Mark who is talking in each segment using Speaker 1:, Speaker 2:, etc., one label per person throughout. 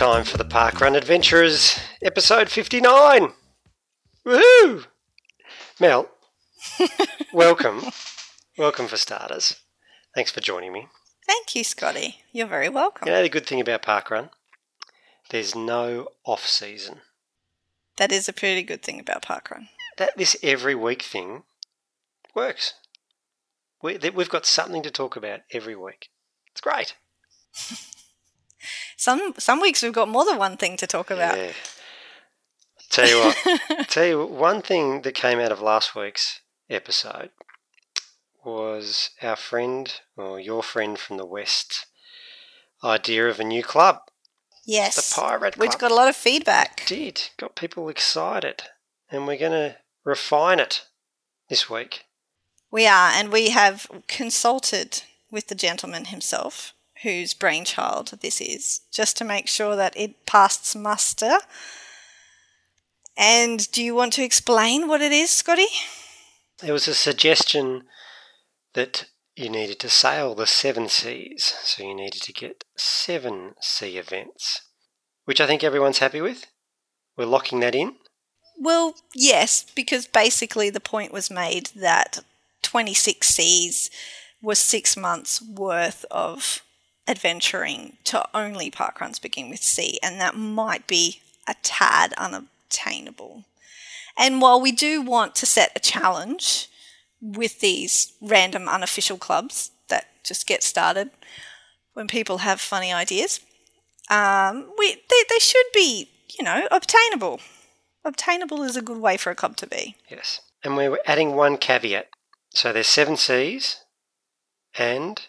Speaker 1: time for the Park Run Adventurers, episode 59. Woohoo! Mel, welcome. welcome for starters. Thanks for joining me.
Speaker 2: Thank you, Scotty. You're very welcome.
Speaker 1: You know the good thing about Park Run? There's no off season.
Speaker 2: That is a pretty good thing about parkrun.
Speaker 1: That this every week thing works. We, we've got something to talk about every week. It's great.
Speaker 2: Some some weeks we've got more than one thing to talk about.
Speaker 1: Yeah. Tell you what. tell you what, one thing that came out of last week's episode was our friend, or your friend from the West, idea of a new club.
Speaker 2: Yes.
Speaker 1: The Pirate
Speaker 2: Which
Speaker 1: Club.
Speaker 2: got a lot of feedback.
Speaker 1: Did got people excited, and we're going to refine it this week.
Speaker 2: We are, and we have consulted with the gentleman himself, whose brainchild this is, just to make sure that it passed muster. And do you want to explain what it is, Scotty?
Speaker 1: There was a suggestion that you needed to sail the seven seas, so you needed to get seven sea events, which I think everyone's happy with. We're locking that in.
Speaker 2: Well, yes, because basically the point was made that 26 seas was six months worth of adventuring to only parkruns begin with C, and that might be a tad unobtainable. And while we do want to set a challenge with these random unofficial clubs that just get started when people have funny ideas, um, we they, they should be, you know, obtainable. Obtainable is a good way for a club to be.
Speaker 1: Yes. And we're adding one caveat. So there's seven C's and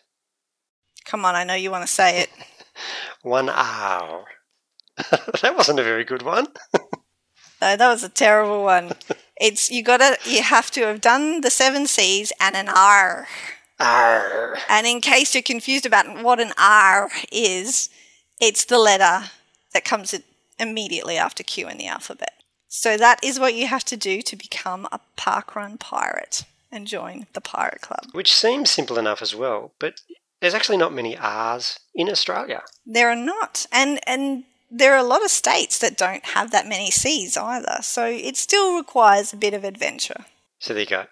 Speaker 2: Come on, I know you want to say it.
Speaker 1: one R. that wasn't a very good one.
Speaker 2: No, that was a terrible one. It's you gotta you have to have done the seven C's and an R.
Speaker 1: R.
Speaker 2: And in case you're confused about what an R is, it's the letter that comes immediately after Q in the alphabet. So that is what you have to do to become a parkrun pirate and join the pirate club.
Speaker 1: Which seems simple enough as well, but there's actually not many R's in Australia.
Speaker 2: There are not, and and there are a lot of states that don't have that many C's either. So it still requires a bit of adventure.
Speaker 1: So there you go.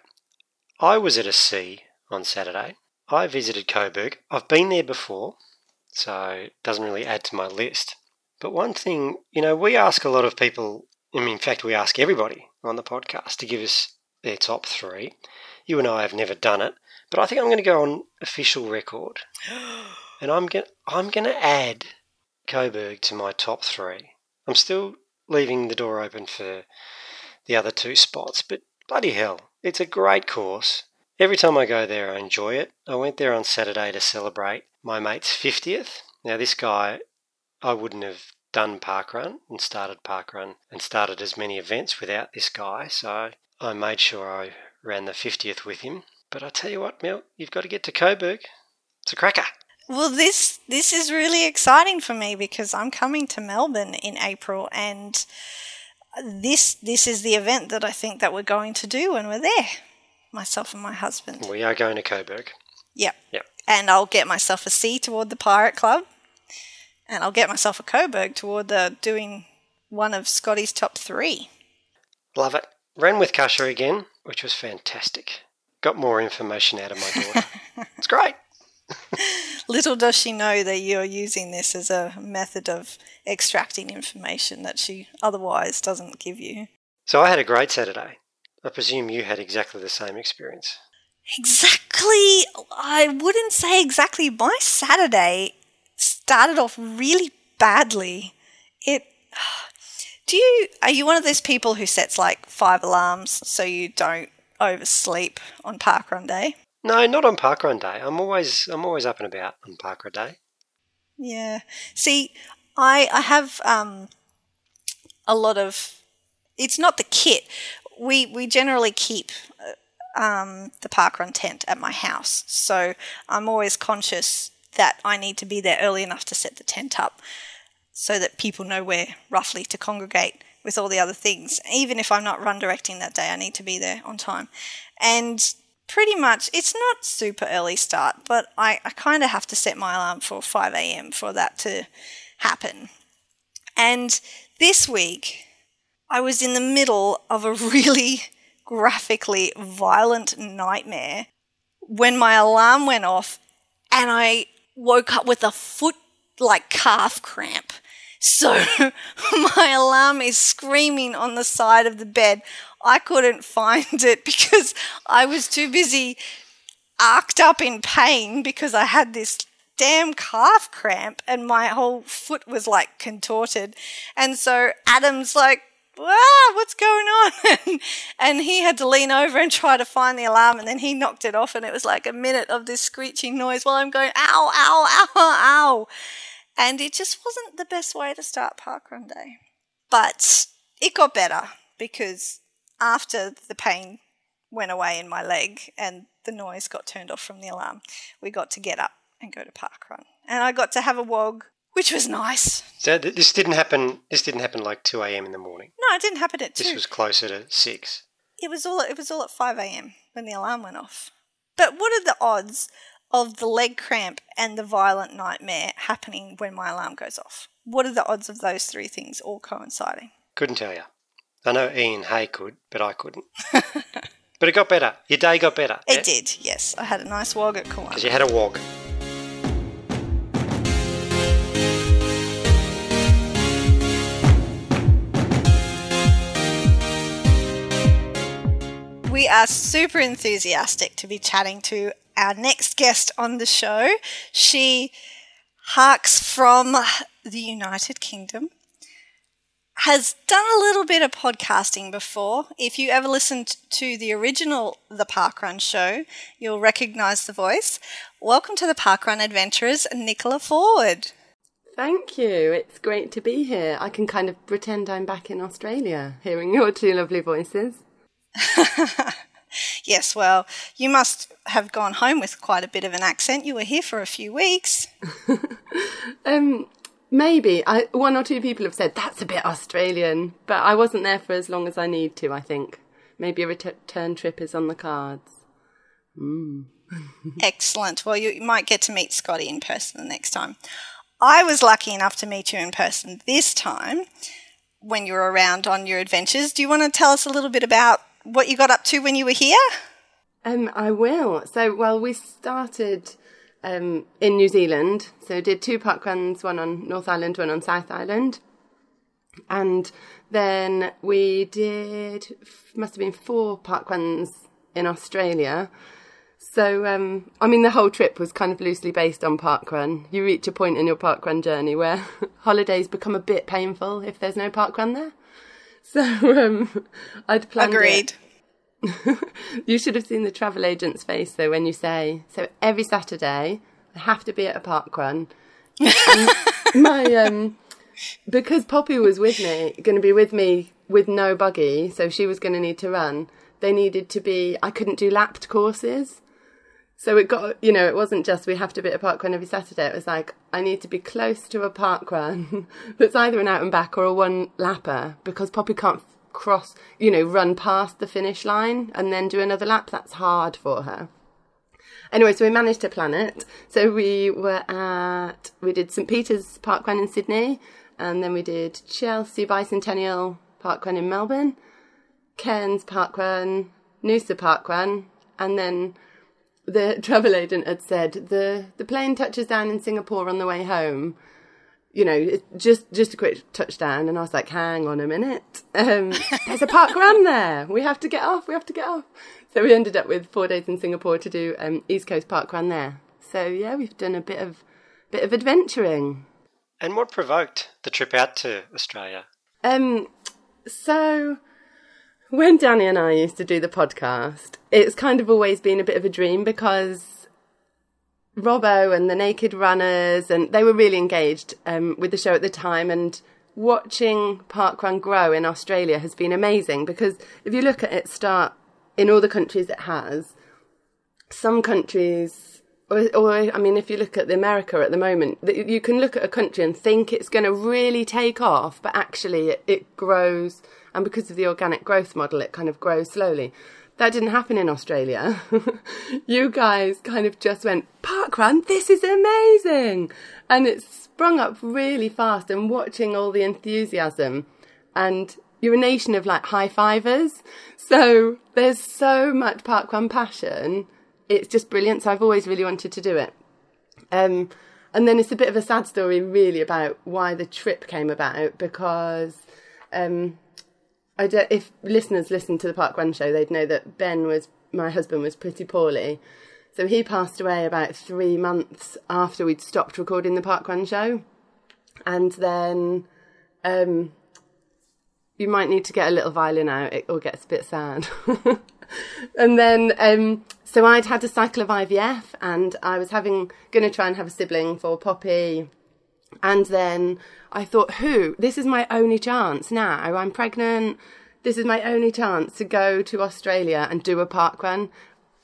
Speaker 1: I was at a C on Saturday. I visited Coburg. I've been there before, so it doesn't really add to my list. But one thing, you know, we ask a lot of people, I mean, in fact, we ask everybody on the podcast to give us their top three. You and I have never done it, but I think I'm going to go on official record. And I'm going I'm going to add Coburg to my top three. I'm still leaving the door open for the other two spots, but bloody hell, it's a great course. Every time I go there, I enjoy it. I went there on Saturday to celebrate my mate's 50th. Now, this guy, I wouldn't have done parkrun and started parkrun and started as many events without this guy, so I made sure I ran the 50th with him. But I tell you what, Mel, you've got to get to Coburg. It's a cracker.
Speaker 2: Well, this this is really exciting for me because I'm coming to Melbourne in April, and this this is the event that I think that we're going to do when we're there. Myself and my husband.
Speaker 1: We are going to Coburg.
Speaker 2: Yep.
Speaker 1: Yep.
Speaker 2: And I'll get myself a C toward the Pirate Club, and I'll get myself a Coburg toward the doing one of Scotty's top three.
Speaker 1: Love it. Ran with Kasha again, which was fantastic. Got more information out of my daughter. it's great.
Speaker 2: Little does she know that you're using this as a method of extracting information that she otherwise doesn't give you.
Speaker 1: So I had a great Saturday. I presume you had exactly the same experience.
Speaker 2: Exactly. I wouldn't say exactly. My Saturday started off really badly. It. Do you are you one of those people who sets like five alarms so you don't oversleep on parkrun day?
Speaker 1: No, not on parkrun day. I'm always I'm always up and about on parkrun day.
Speaker 2: Yeah. See, I I have um a lot of. It's not the kit. We we generally keep uh, um, the parkrun tent at my house, so I'm always conscious that I need to be there early enough to set the tent up, so that people know where roughly to congregate with all the other things. Even if I'm not run directing that day, I need to be there on time, and pretty much it's not super early start, but I, I kind of have to set my alarm for 5 a.m. for that to happen. And this week, I was in the middle of a really graphically violent nightmare when my alarm went off and I woke up with a foot like calf cramp. So my alarm is screaming on the side of the bed. I couldn't find it because I was too busy arced up in pain because I had this damn calf cramp and my whole foot was like contorted. And so Adam's like, ah, what's going on? And, and he had to lean over and try to find the alarm, and then he knocked it off, and it was like a minute of this screeching noise while I'm going, ow, ow, ow, ow. And it just wasn't the best way to start parkrun day. But it got better because after the pain went away in my leg and the noise got turned off from the alarm, we got to get up and go to parkrun. And I got to have a wog which was nice.
Speaker 1: So th- this didn't happen. This didn't happen like two a.m. in the morning.
Speaker 2: No, it didn't happen at two.
Speaker 1: This was closer to six.
Speaker 2: It was all. It was all at five a.m. when the alarm went off. But what are the odds of the leg cramp and the violent nightmare happening when my alarm goes off? What are the odds of those three things all coinciding?
Speaker 1: Couldn't tell you. I know Ian Hay could, but I couldn't. but it got better. Your day got better.
Speaker 2: It yeah? did. Yes, I had a nice wog at Kauai.
Speaker 1: Because you had a wog.
Speaker 2: we are super enthusiastic to be chatting to our next guest on the show. She harks from the United Kingdom, has done a little bit of podcasting before. If you ever listened to the original The Parkrun show, you'll recognize the voice. Welcome to the Parkrun Adventurers, Nicola Forwood.
Speaker 3: Thank you. It's great to be here. I can kind of pretend I'm back in Australia hearing your two lovely voices.
Speaker 2: yes, well, you must have gone home with quite a bit of an accent. You were here for a few weeks.
Speaker 3: um, maybe. I, one or two people have said that's a bit Australian, but I wasn't there for as long as I need to, I think. Maybe a return trip is on the cards. Mm.
Speaker 2: Excellent. Well, you might get to meet Scotty in person the next time. I was lucky enough to meet you in person this time when you were around on your adventures. Do you want to tell us a little bit about what you got up to when you were here?
Speaker 3: Um, I will. So, well, we started um, in New Zealand. So, did two park runs, one on North Island, one on South Island. And then we did, must have been four park runs in Australia. So, um, I mean, the whole trip was kind of loosely based on parkrun. You reach a point in your parkrun journey where holidays become a bit painful if there's no parkrun there. So um, I'd planned.
Speaker 2: Agreed.
Speaker 3: you should have seen the travel agent's face though when you say, "So every Saturday I have to be at a park run." my um, because Poppy was with me, going to be with me with no buggy, so she was going to need to run. They needed to be. I couldn't do lapped courses. So it got, you know, it wasn't just we have to be at a park run every Saturday. It was like, I need to be close to a park run that's either an out and back or a one lapper because Poppy can't cross, you know, run past the finish line and then do another lap. That's hard for her. Anyway, so we managed to plan it. So we were at, we did St. Peter's Park Run in Sydney and then we did Chelsea Bicentennial Park Run in Melbourne, Cairns Park Run, Noosa Park Run, and then the travel agent had said the the plane touches down in Singapore on the way home. You know, just just a quick touchdown, and I was like, "Hang on a minute, um, there's a park run there. We have to get off. We have to get off." So we ended up with four days in Singapore to do um, East Coast Park Run there. So yeah, we've done a bit of bit of adventuring.
Speaker 1: And what provoked the trip out to Australia?
Speaker 3: Um, so when Danny and I used to do the podcast, it's kind of always been a bit of a dream because Robbo and the Naked Runners, and they were really engaged um, with the show at the time. And watching Parkrun grow in Australia has been amazing because if you look at it start in all the countries it has, some countries, or, or I mean, if you look at the America at the moment, you can look at a country and think it's going to really take off, but actually it, it grows and because of the organic growth model, it kind of grows slowly. that didn't happen in Australia. you guys kind of just went, parkrun, this is amazing. And it sprung up really fast and watching all the enthusiasm and you're a nation of like high fivers. So there's so much parkrun passion. It's just brilliant. So I've always really wanted to do it. Um, and then it's a bit of a sad story, really, about why the trip came about because um, I don't, if listeners listen to the Park Parkrun show, they'd know that Ben was my husband was pretty poorly. So he passed away about three months after we'd stopped recording the Park Parkrun show. And then um, you might need to get a little violin out, it all gets a bit sad. and then, um, so I'd had a cycle of IVF and I was having, going to try and have a sibling for Poppy. And then I thought, who? This is my only chance now. I'm pregnant. This is my only chance to go to Australia and do a park run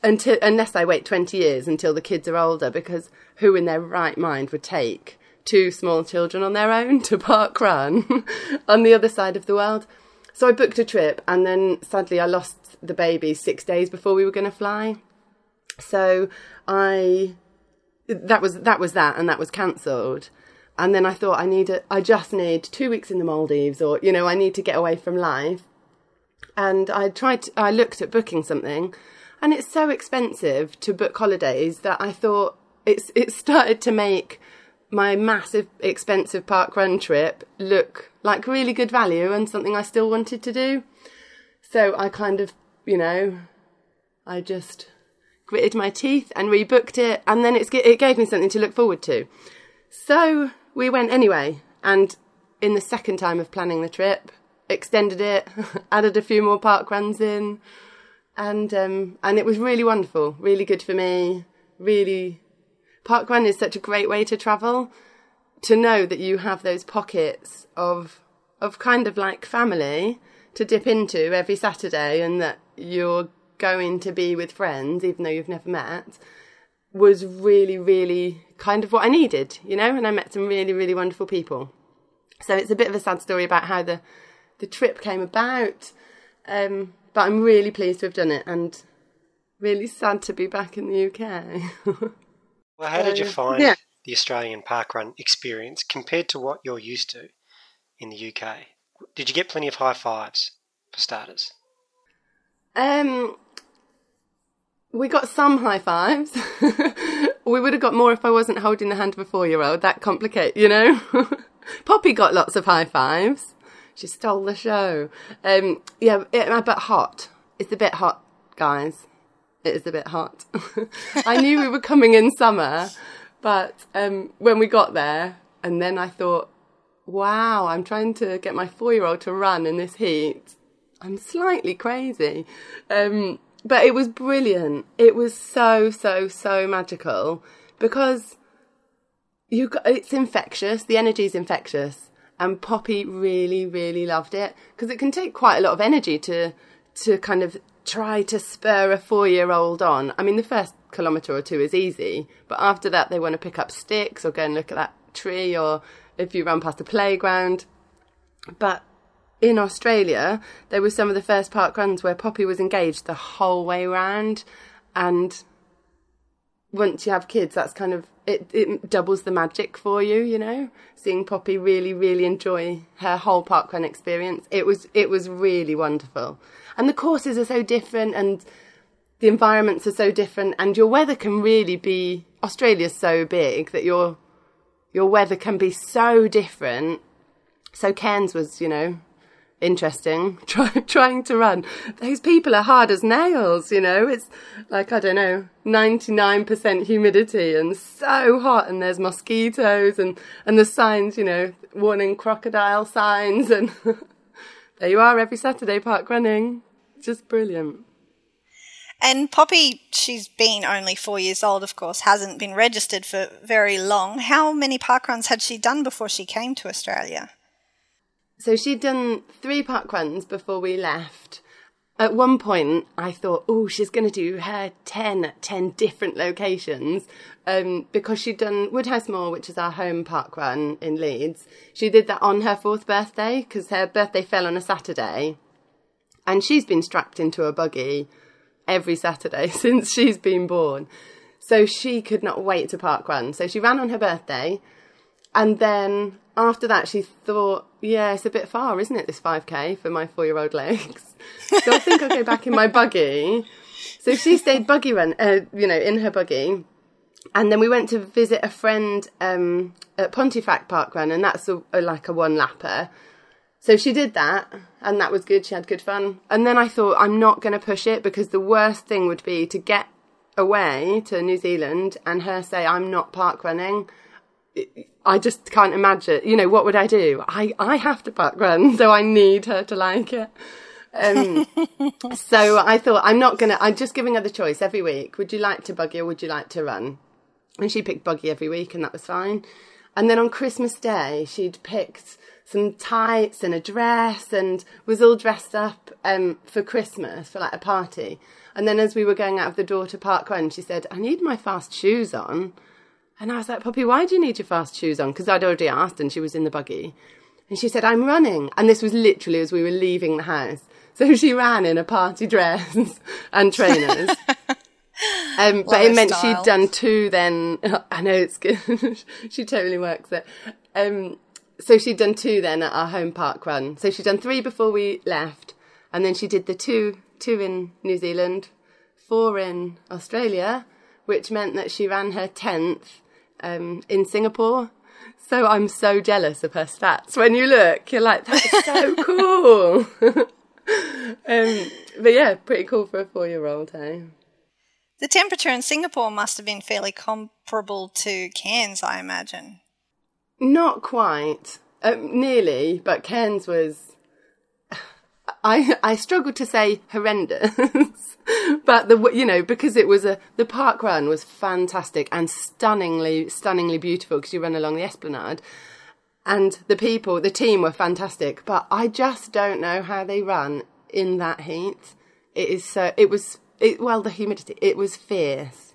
Speaker 3: until, unless I wait 20 years until the kids are older, because who in their right mind would take two small children on their own to park run on the other side of the world? So I booked a trip and then sadly I lost the baby six days before we were going to fly. So I, that was, that was that and that was cancelled. And then I thought I need a, I just need two weeks in the Maldives or, you know, I need to get away from life. And I tried, to, I looked at booking something and it's so expensive to book holidays that I thought it's, it started to make my massive expensive park run trip look like really good value and something I still wanted to do. So I kind of, you know, I just gritted my teeth and rebooked it, and then it's, it gave me something to look forward to. So we went anyway, and in the second time of planning the trip, extended it, added a few more park runs in, and um, and it was really wonderful, really good for me. Really, park run is such a great way to travel. To know that you have those pockets of of kind of like family to dip into every Saturday, and that you're going to be with friends, even though you've never met, was really, really kind of what I needed, you know, and I met some really, really wonderful people. So it's a bit of a sad story about how the the trip came about. Um, but I'm really pleased to have done it and really sad to be back in the
Speaker 1: UK. well, how did you find yeah. the Australian parkrun experience compared to what you're used to in the UK? Did you get plenty of high fives for starters?
Speaker 3: Um, we got some high fives. we would have got more if I wasn't holding the hand of a four year old. That complicate, you know? Poppy got lots of high fives. She stole the show. Um, yeah, it, a bit hot. It's a bit hot, guys. It is a bit hot. I knew we were coming in summer, but um, when we got there, and then I thought, wow, I'm trying to get my four year old to run in this heat. I'm slightly crazy. Um, but it was brilliant. It was so, so, so magical because you got, it's infectious. The energy is infectious. And Poppy really, really loved it because it can take quite a lot of energy to, to kind of try to spur a four year old on. I mean, the first kilometre or two is easy, but after that, they want to pick up sticks or go and look at that tree or if you run past a playground. But in Australia, there were some of the first park runs where Poppy was engaged the whole way round, and once you have kids, that's kind of it. It doubles the magic for you, you know. Seeing Poppy really, really enjoy her whole park run experience, it was it was really wonderful, and the courses are so different, and the environments are so different, and your weather can really be. Australia's so big that your your weather can be so different. So Cairns was, you know, interesting try, trying to run those people are hard as nails you know it's like i don't know 99% humidity and so hot and there's mosquitoes and and the signs you know warning crocodile signs and there you are every saturday park running just brilliant
Speaker 2: and Poppy, she's been only four years old, of course, hasn't been registered for very long. How many park runs had she done before she came to Australia?
Speaker 3: So she'd done three park runs before we left. At one point, I thought, oh, she's going to do her 10 at 10 different locations um, because she'd done Woodhouse Moor, which is our home park run in Leeds. She did that on her fourth birthday because her birthday fell on a Saturday. And she's been strapped into a buggy every Saturday since she's been born. So she could not wait to park run. So she ran on her birthday. And then after that, she thought, yeah, it's a bit far, isn't it, this 5K for my four year old legs? So I think I'll go back in my buggy. So she stayed buggy run, uh, you know, in her buggy. And then we went to visit a friend um, at Pontefract Park Run, and that's a, a, like a one lapper. So she did that, and that was good. She had good fun. And then I thought, I'm not going to push it because the worst thing would be to get away to New Zealand and her say, I'm not park running. I just can't imagine. You know, what would I do? I, I have to park run, so I need her to like it. Um, so I thought, I'm not going to, I'm just giving her the choice every week. Would you like to buggy or would you like to run? And she picked buggy every week, and that was fine. And then on Christmas Day, she'd picked some tights and a dress and was all dressed up um, for Christmas, for like a party. And then as we were going out of the door to Park Run, she said, I need my fast shoes on. And I was like, Poppy, why do you need your fast shoes on? Because I'd already asked and she was in the buggy. And she said, I'm running. And this was literally as we were leaving the house. So she ran in a party dress and trainers. Um, but it meant style. she'd done two then. I know it's good. she totally works it. Um, so she'd done two then at our home park run. So she'd done three before we left, and then she did the two two in New Zealand, four in Australia, which meant that she ran her tenth um, in Singapore. So I'm so jealous of her stats. When you look, you're like, that's so cool. um, but yeah, pretty cool for a four year old, hey?
Speaker 2: The temperature in Singapore must have been fairly comparable to Cairns, I imagine.
Speaker 3: Not quite, uh, nearly, but Cairns was. I I struggled to say horrendous, but the you know because it was a the park run was fantastic and stunningly stunningly beautiful because you run along the esplanade, and the people the team were fantastic. But I just don't know how they run in that heat. It is so. It was it, well, the humidity. It was fierce.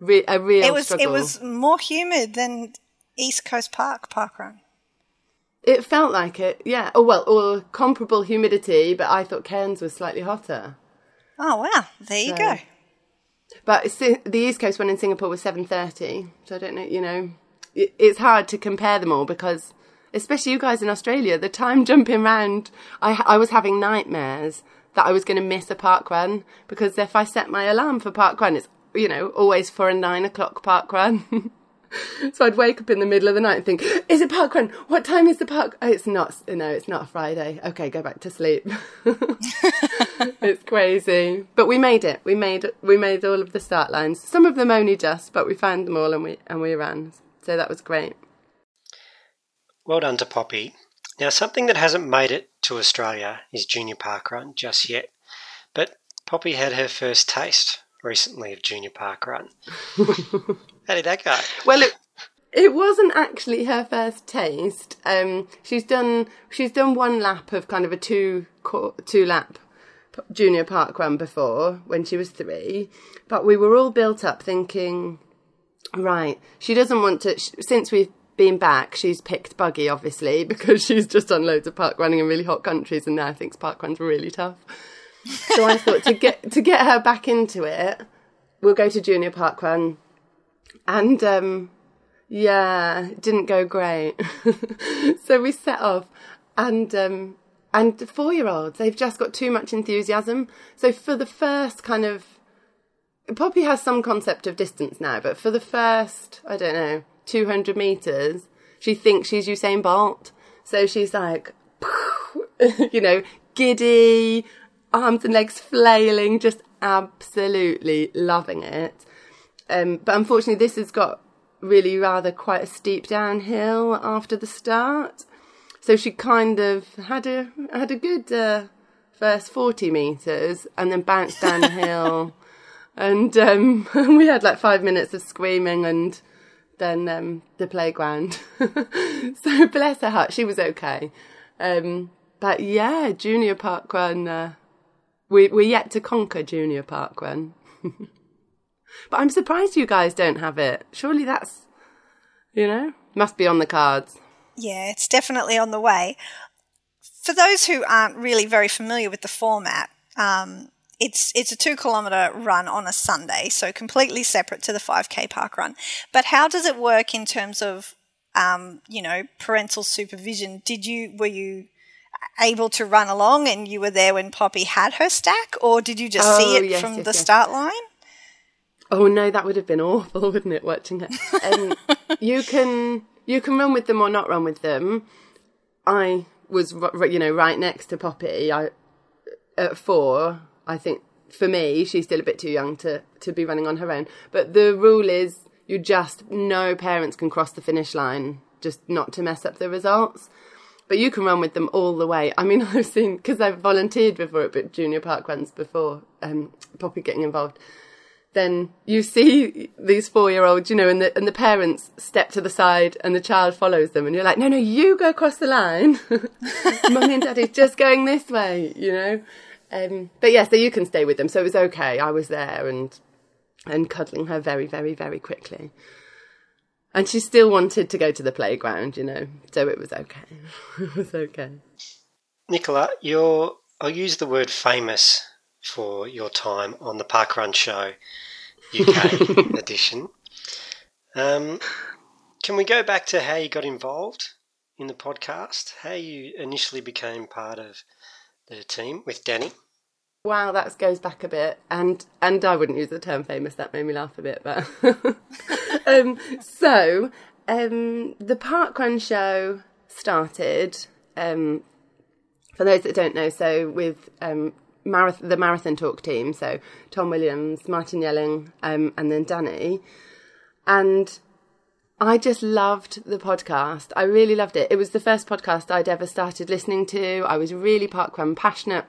Speaker 3: Re- a real
Speaker 2: it was,
Speaker 3: struggle.
Speaker 2: It was more humid than East Coast Park park run.
Speaker 3: It felt like it, yeah. Oh well, or comparable humidity, but I thought Cairns was slightly hotter.
Speaker 2: Oh wow! There you so, go.
Speaker 3: But the East Coast one in Singapore was seven thirty, so I don't know. You know, it, it's hard to compare them all because, especially you guys in Australia, the time jumping round, I I was having nightmares that I was going to miss a park run because if I set my alarm for park run, it's, you know, always for a nine o'clock park run. so I'd wake up in the middle of the night and think, is it park run? What time is the park? Oh, it's not, no, it's not a Friday. Okay, go back to sleep. it's crazy. But we made it. We made, we made all of the start lines. Some of them only just, but we found them all and we, and we ran. So that was great.
Speaker 1: Well done to Poppy. Now, something that hasn't made it to Australia is Junior Park Run just yet, but Poppy had her first taste recently of Junior Park Run. How did that go?
Speaker 3: Well, it, it wasn't actually her first taste. Um, she's done she's done one lap of kind of a two two lap junior park run before when she was three, but we were all built up thinking, right, she doesn't want to. Since we've been back, she's picked buggy, obviously, because she's just done loads of park running in really hot countries and now thinks park run's are really tough. So I thought to get to get her back into it, we'll go to junior park run. And um, yeah, didn't go great. so we set off and um, and four year olds, they've just got too much enthusiasm. So for the first kind of Poppy has some concept of distance now, but for the first, I don't know, 200 meters, she thinks she's Usain Bolt. So she's like, you know, giddy, arms and legs flailing, just absolutely loving it. Um, but unfortunately, this has got really rather quite a steep downhill after the start. So she kind of had a had a good uh, first forty meters and then bounced down the hill, and um, we had like five minutes of screaming and then um, the playground. so bless her heart, she was okay. Um, but yeah, junior park run. Uh, we we're yet to conquer junior park run. but I'm surprised you guys don't have it. Surely that's you know must be on the cards.
Speaker 2: Yeah, it's definitely on the way. For those who aren't really very familiar with the format, um, it's it's a two kilometer run on a Sunday, so completely separate to the 5k park run. But how does it work in terms of um, you know parental supervision? Did you were you able to run along and you were there when Poppy had her stack, or did you just oh, see it yes, from yes, the yes. start line?
Speaker 3: Oh no, that would have been awful, wouldn't it? Watching her. Um, you can you can run with them or not run with them. I was you know right next to Poppy. I at four. I think for me, she's still a bit too young to to be running on her own. But the rule is you just no parents can cross the finish line, just not to mess up the results. But you can run with them all the way. I mean, I've seen because I've volunteered before at junior park runs before um, Poppy getting involved then you see these four year olds, you know, and the and the parents step to the side and the child follows them and you're like, No, no, you go across the line. Mummy and Daddy's just going this way, you know? Um, but yeah, so you can stay with them. So it was okay. I was there and and cuddling her very, very, very quickly. And she still wanted to go to the playground, you know, so it was okay. it was okay.
Speaker 1: Nicola, you're I'll use the word famous for your time on the Parkrun Show UK edition. Um, can we go back to how you got involved in the podcast? How you initially became part of the team with Danny?
Speaker 3: Wow, that goes back a bit, and and I wouldn't use the term famous. That made me laugh a bit, but um, so um, the Parkrun Show started. Um, for those that don't know, so with um, marath- the marathon talk team, so Tom Williams, Martin Yelling, um, and then Danny. And I just loved the podcast. I really loved it. It was the first podcast I'd ever started listening to. I was really parkrun passionate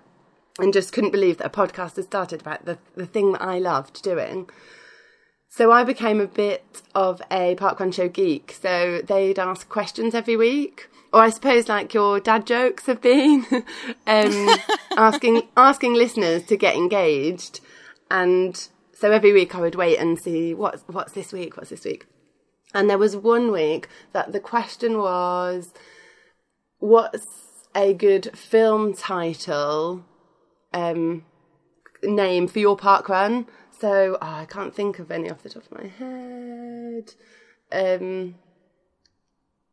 Speaker 3: and just couldn't believe that a podcast had started about the, the thing that I loved doing. So I became a bit of a parkrun show geek. So they'd ask questions every week or I suppose like your dad jokes have been, um, asking asking listeners to get engaged, and so every week I would wait and see what's what's this week, what's this week, and there was one week that the question was, what's a good film title, um, name for your park run? So oh, I can't think of any off the top of my head. Um,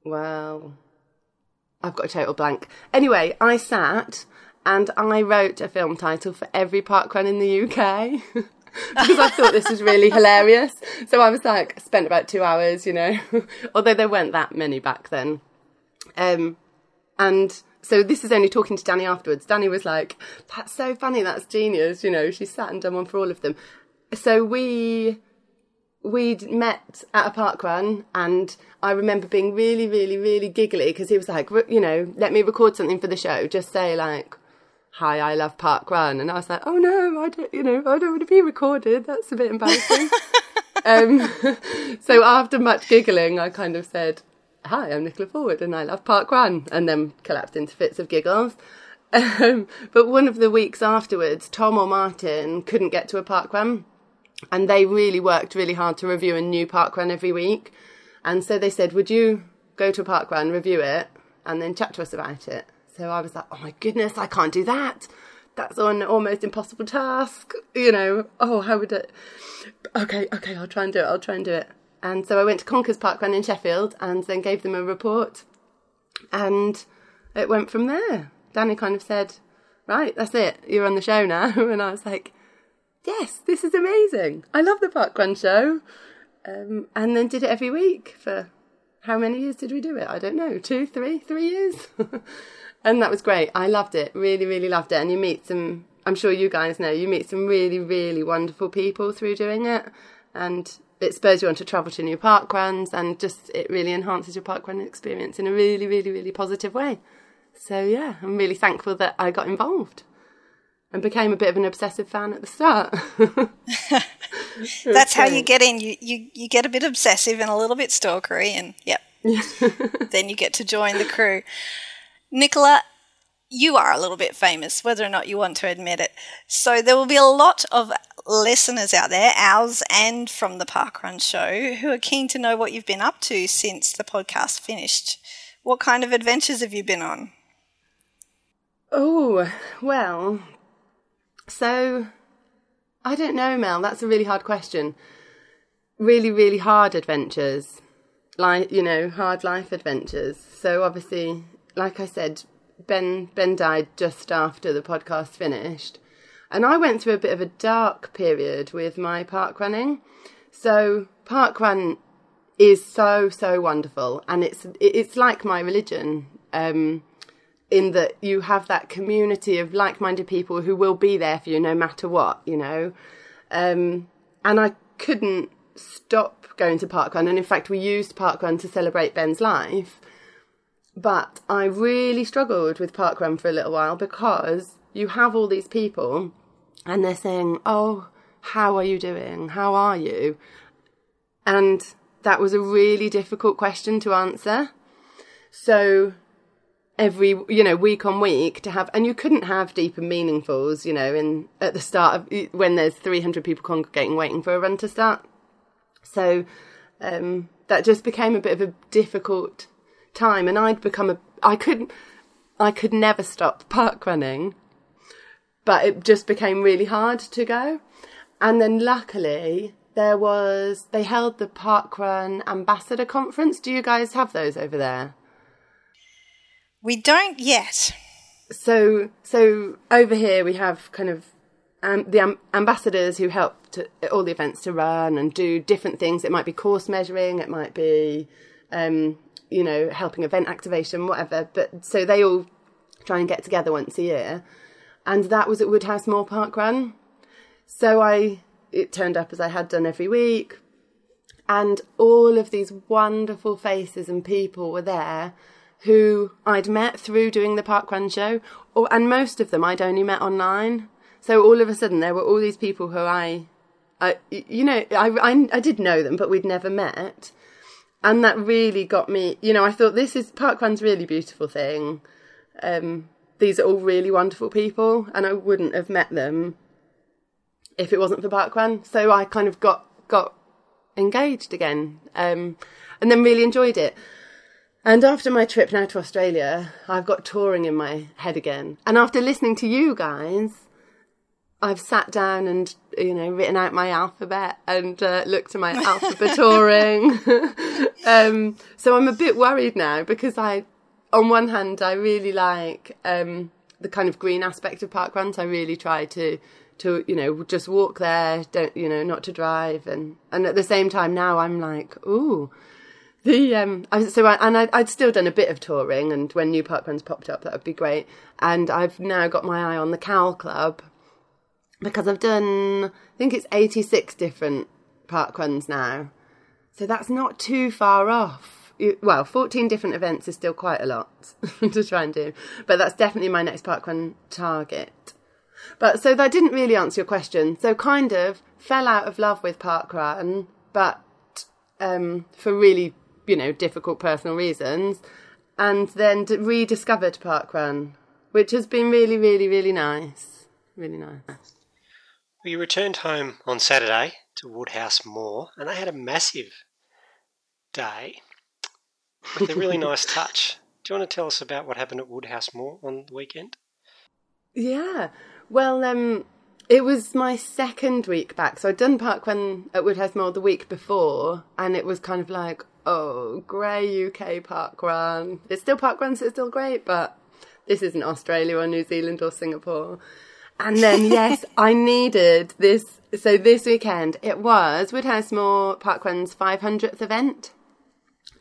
Speaker 3: well I've got a total blank. Anyway, I sat and I wrote a film title for every parkrun in the UK. because I thought this was really hilarious. So I was like, spent about two hours, you know, although there weren't that many back then. Um, and so this is only talking to Danny afterwards. Danny was like, that's so funny, that's genius, you know, she sat and done one for all of them. So we we'd met at a park run and I remember being really, really, really giggly because he was like, you know, let me record something for the show. Just say like, hi, I love park run. And I was like, oh no, I don't, you know, I don't want to be recorded. That's a bit embarrassing. um, so after much giggling, I kind of said, hi, I'm Nicola Forwood and I love park run and then collapsed into fits of giggles. Um, but one of the weeks afterwards, Tom or Martin couldn't get to a park run and they really worked really hard to review a new park run every week. And so they said, Would you go to a park run, review it, and then chat to us about it? So I was like, Oh my goodness, I can't do that. That's an almost impossible task. You know, oh, how would it? Okay, okay, I'll try and do it. I'll try and do it. And so I went to Conkers Park Run in Sheffield and then gave them a report. And it went from there. Danny kind of said, Right, that's it. You're on the show now. And I was like, yes, this is amazing. I love the Parkrun show. Um, and then did it every week for how many years did we do it? I don't know, two, three, three years. and that was great. I loved it, really, really loved it. And you meet some, I'm sure you guys know, you meet some really, really wonderful people through doing it. And it spurs you on to travel to new park runs and just it really enhances your park run experience in a really, really, really positive way. So yeah, I'm really thankful that I got involved and became a bit of an obsessive fan at the start.
Speaker 2: That's how you get in. You, you you get a bit obsessive and a little bit stalkery, and yep. then you get to join the crew. Nicola, you are a little bit famous, whether or not you want to admit it. So there will be a lot of listeners out there, ours and from the Parkrun Show, who are keen to know what you've been up to since the podcast finished. What kind of adventures have you been on?
Speaker 3: Oh, well, so I don't know, Mel. That's a really hard question. Really, really hard adventures, like you know, hard life adventures. So obviously, like I said, Ben Ben died just after the podcast finished, and I went through a bit of a dark period with my park running. So park run is so so wonderful, and it's it's like my religion. Um, in that you have that community of like-minded people who will be there for you no matter what, you know. Um, and I couldn't stop going to parkrun, and in fact, we used parkrun to celebrate Ben's life. But I really struggled with parkrun for a little while because you have all these people, and they're saying, "Oh, how are you doing? How are you?" And that was a really difficult question to answer. So every you know week on week to have and you couldn't have deep and meaningfuls you know in at the start of when there's 300 people congregating waiting for a run to start so um, that just became a bit of a difficult time and i'd become a i couldn't i could never stop park running but it just became really hard to go and then luckily there was they held the park run ambassador conference do you guys have those over there
Speaker 2: we don't yet.
Speaker 3: So, so over here we have kind of um, the um, ambassadors who help to, all the events to run and do different things. It might be course measuring, it might be, um, you know, helping event activation, whatever. But so they all try and get together once a year, and that was at Woodhouse Moor Park Run. So I, it turned up as I had done every week, and all of these wonderful faces and people were there who I'd met through doing the parkrun show, or, and most of them I'd only met online. So all of a sudden, there were all these people who I, I you know, I, I, I did know them, but we'd never met. And that really got me, you know, I thought this is parkrun's really beautiful thing. Um, these are all really wonderful people, and I wouldn't have met them if it wasn't for parkrun. So I kind of got got engaged again, um, and then really enjoyed it. And after my trip now to Australia, I've got touring in my head again. And after listening to you guys, I've sat down and you know written out my alphabet and uh, looked at my alphabet touring. um, so I'm a bit worried now because I, on one hand, I really like um, the kind of green aspect of park runs. I really try to to you know just walk there, don't you know not to drive, and and at the same time now I'm like ooh the um, I, so I, and I, would still done a bit of touring, and when new park runs popped up, that would be great. And I've now got my eye on the Cowell Club because I've done, I think it's eighty six different park runs now, so that's not too far off. Well, fourteen different events is still quite a lot to try and do, but that's definitely my next parkrun target. But so that didn't really answer your question. So kind of fell out of love with parkrun, but um, for really you know, difficult personal reasons, and then rediscovered Parkrun, which has been really, really, really nice. Really nice.
Speaker 1: We returned home on Saturday to Woodhouse Moor, and they had a massive day with a really nice touch. Do you want to tell us about what happened at Woodhouse Moor on the weekend?
Speaker 3: Yeah. Well, um, it was my second week back. So I'd done Parkrun at Woodhouse Moor the week before, and it was kind of like, oh, grey UK park run. It's still park run, so it's still great, but this isn't Australia or New Zealand or Singapore. And then, yes, I needed this. So this weekend, it was Woodhouse Moor Parkrun's 500th event.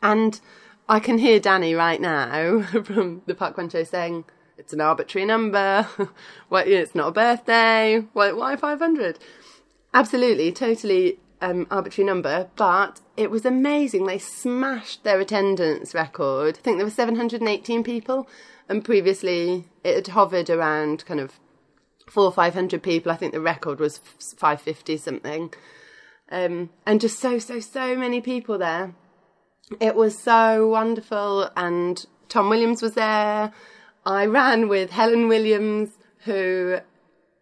Speaker 3: And I can hear Danny right now from the Parkrun show saying, it's an arbitrary number. Why, it's not a birthday. Why, why 500? Absolutely, totally um, arbitrary number, but it was amazing. They smashed their attendance record. I think there were 718 people, and previously it had hovered around kind of four or 500 people. I think the record was 550 something. Um, and just so, so, so many people there. It was so wonderful, and Tom Williams was there. I ran with Helen Williams, who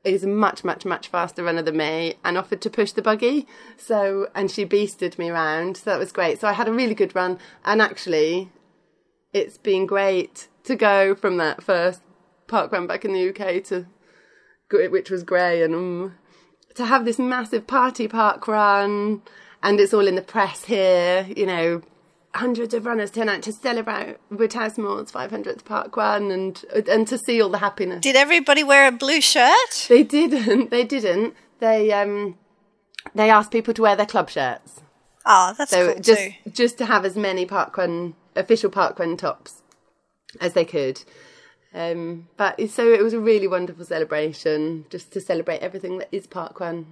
Speaker 3: is a much, much, much faster runner than me and offered to push the buggy. So, and she beasted me around. So that was great. So I had a really good run. And actually, it's been great to go from that first park run back in the UK to, which was grey and, um, to have this massive party park run, and it's all in the press here. You know, hundreds of runners turn out to celebrate Woodhousemoor's 500th park run, and and to see all the happiness.
Speaker 2: Did everybody wear a blue shirt?
Speaker 3: They didn't. They didn't. They um they asked people to wear their club shirts.
Speaker 2: Oh, that's
Speaker 3: So
Speaker 2: cool
Speaker 3: just
Speaker 2: too.
Speaker 3: just to have as many parkrun official parkrun tops as they could. Um, but so it was a really wonderful celebration, just to celebrate everything that is parkrun.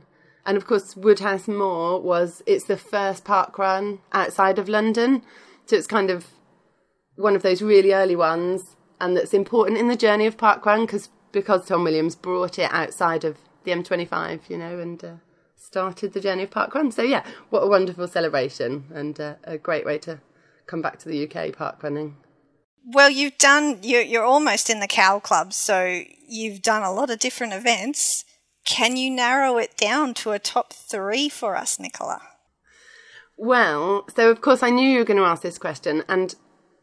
Speaker 3: And of course, Woodhouse Moor was it's the first park run outside of London, so it's kind of one of those really early ones, and that's important in the journey of parkrun because because Tom Williams brought it outside of the M25, you know, and uh, started the journey of park run. So yeah, what a wonderful celebration and uh, a great way to come back to the UK park running.
Speaker 2: Well, you've done. You're you're almost in the Cowell Club, so you've done a lot of different events. Can you narrow it down to a top three for us, Nicola?
Speaker 3: Well, so of course I knew you were going to ask this question, and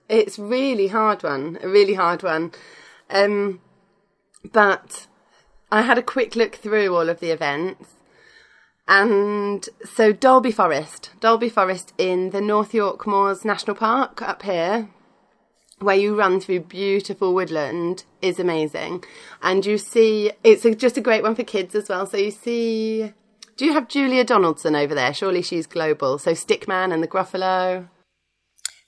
Speaker 3: it's really hard one, a really hard one. Um, but I had a quick look through all of the events, and so Dalby Forest, Dalby Forest in the North York Moors National Park up here, where you run through beautiful woodland, is amazing, and you see it's a, just a great one for kids as well. So you see do you have Julia Donaldson over there? Surely she's global. So Stickman and the Gruffalo.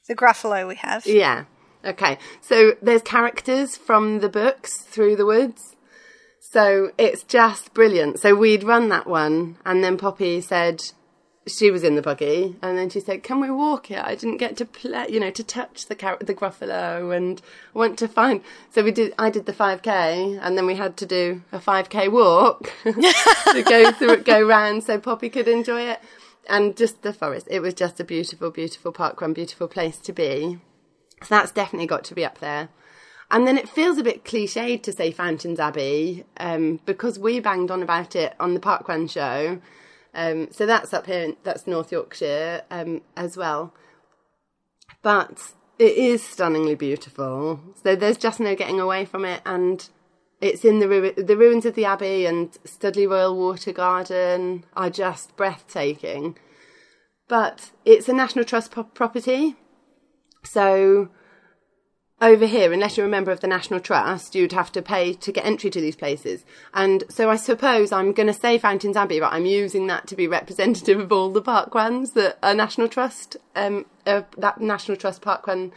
Speaker 2: The Gruffalo we have.
Speaker 3: Yeah. Okay. So there's characters from the books through the woods. So it's just brilliant. So we'd run that one, and then Poppy said she was in the buggy, and then she said, "Can we walk it? I didn't get to play, you know, to touch the car- the Gruffalo, and I want to find." So we did. I did the five k, and then we had to do a five k walk to go through go round, so Poppy could enjoy it, and just the forest. It was just a beautiful, beautiful park run, beautiful place to be. So that's definitely got to be up there. And then it feels a bit cliched to say Fountains Abbey um, because we banged on about it on the Parkrun show. Um, so that's up here, that's North Yorkshire um, as well. But it is stunningly beautiful. So there's just no getting away from it. And it's in the, ru- the ruins of the Abbey and Studley Royal Water Garden are just breathtaking. But it's a National Trust pro- property. So over here, unless you're a member of the National Trust, you'd have to pay to get entry to these places. And so I suppose I'm going to say Fountains Abbey, but I'm using that to be representative of all the parkruns that are National Trust, um, uh, that National Trust parkrun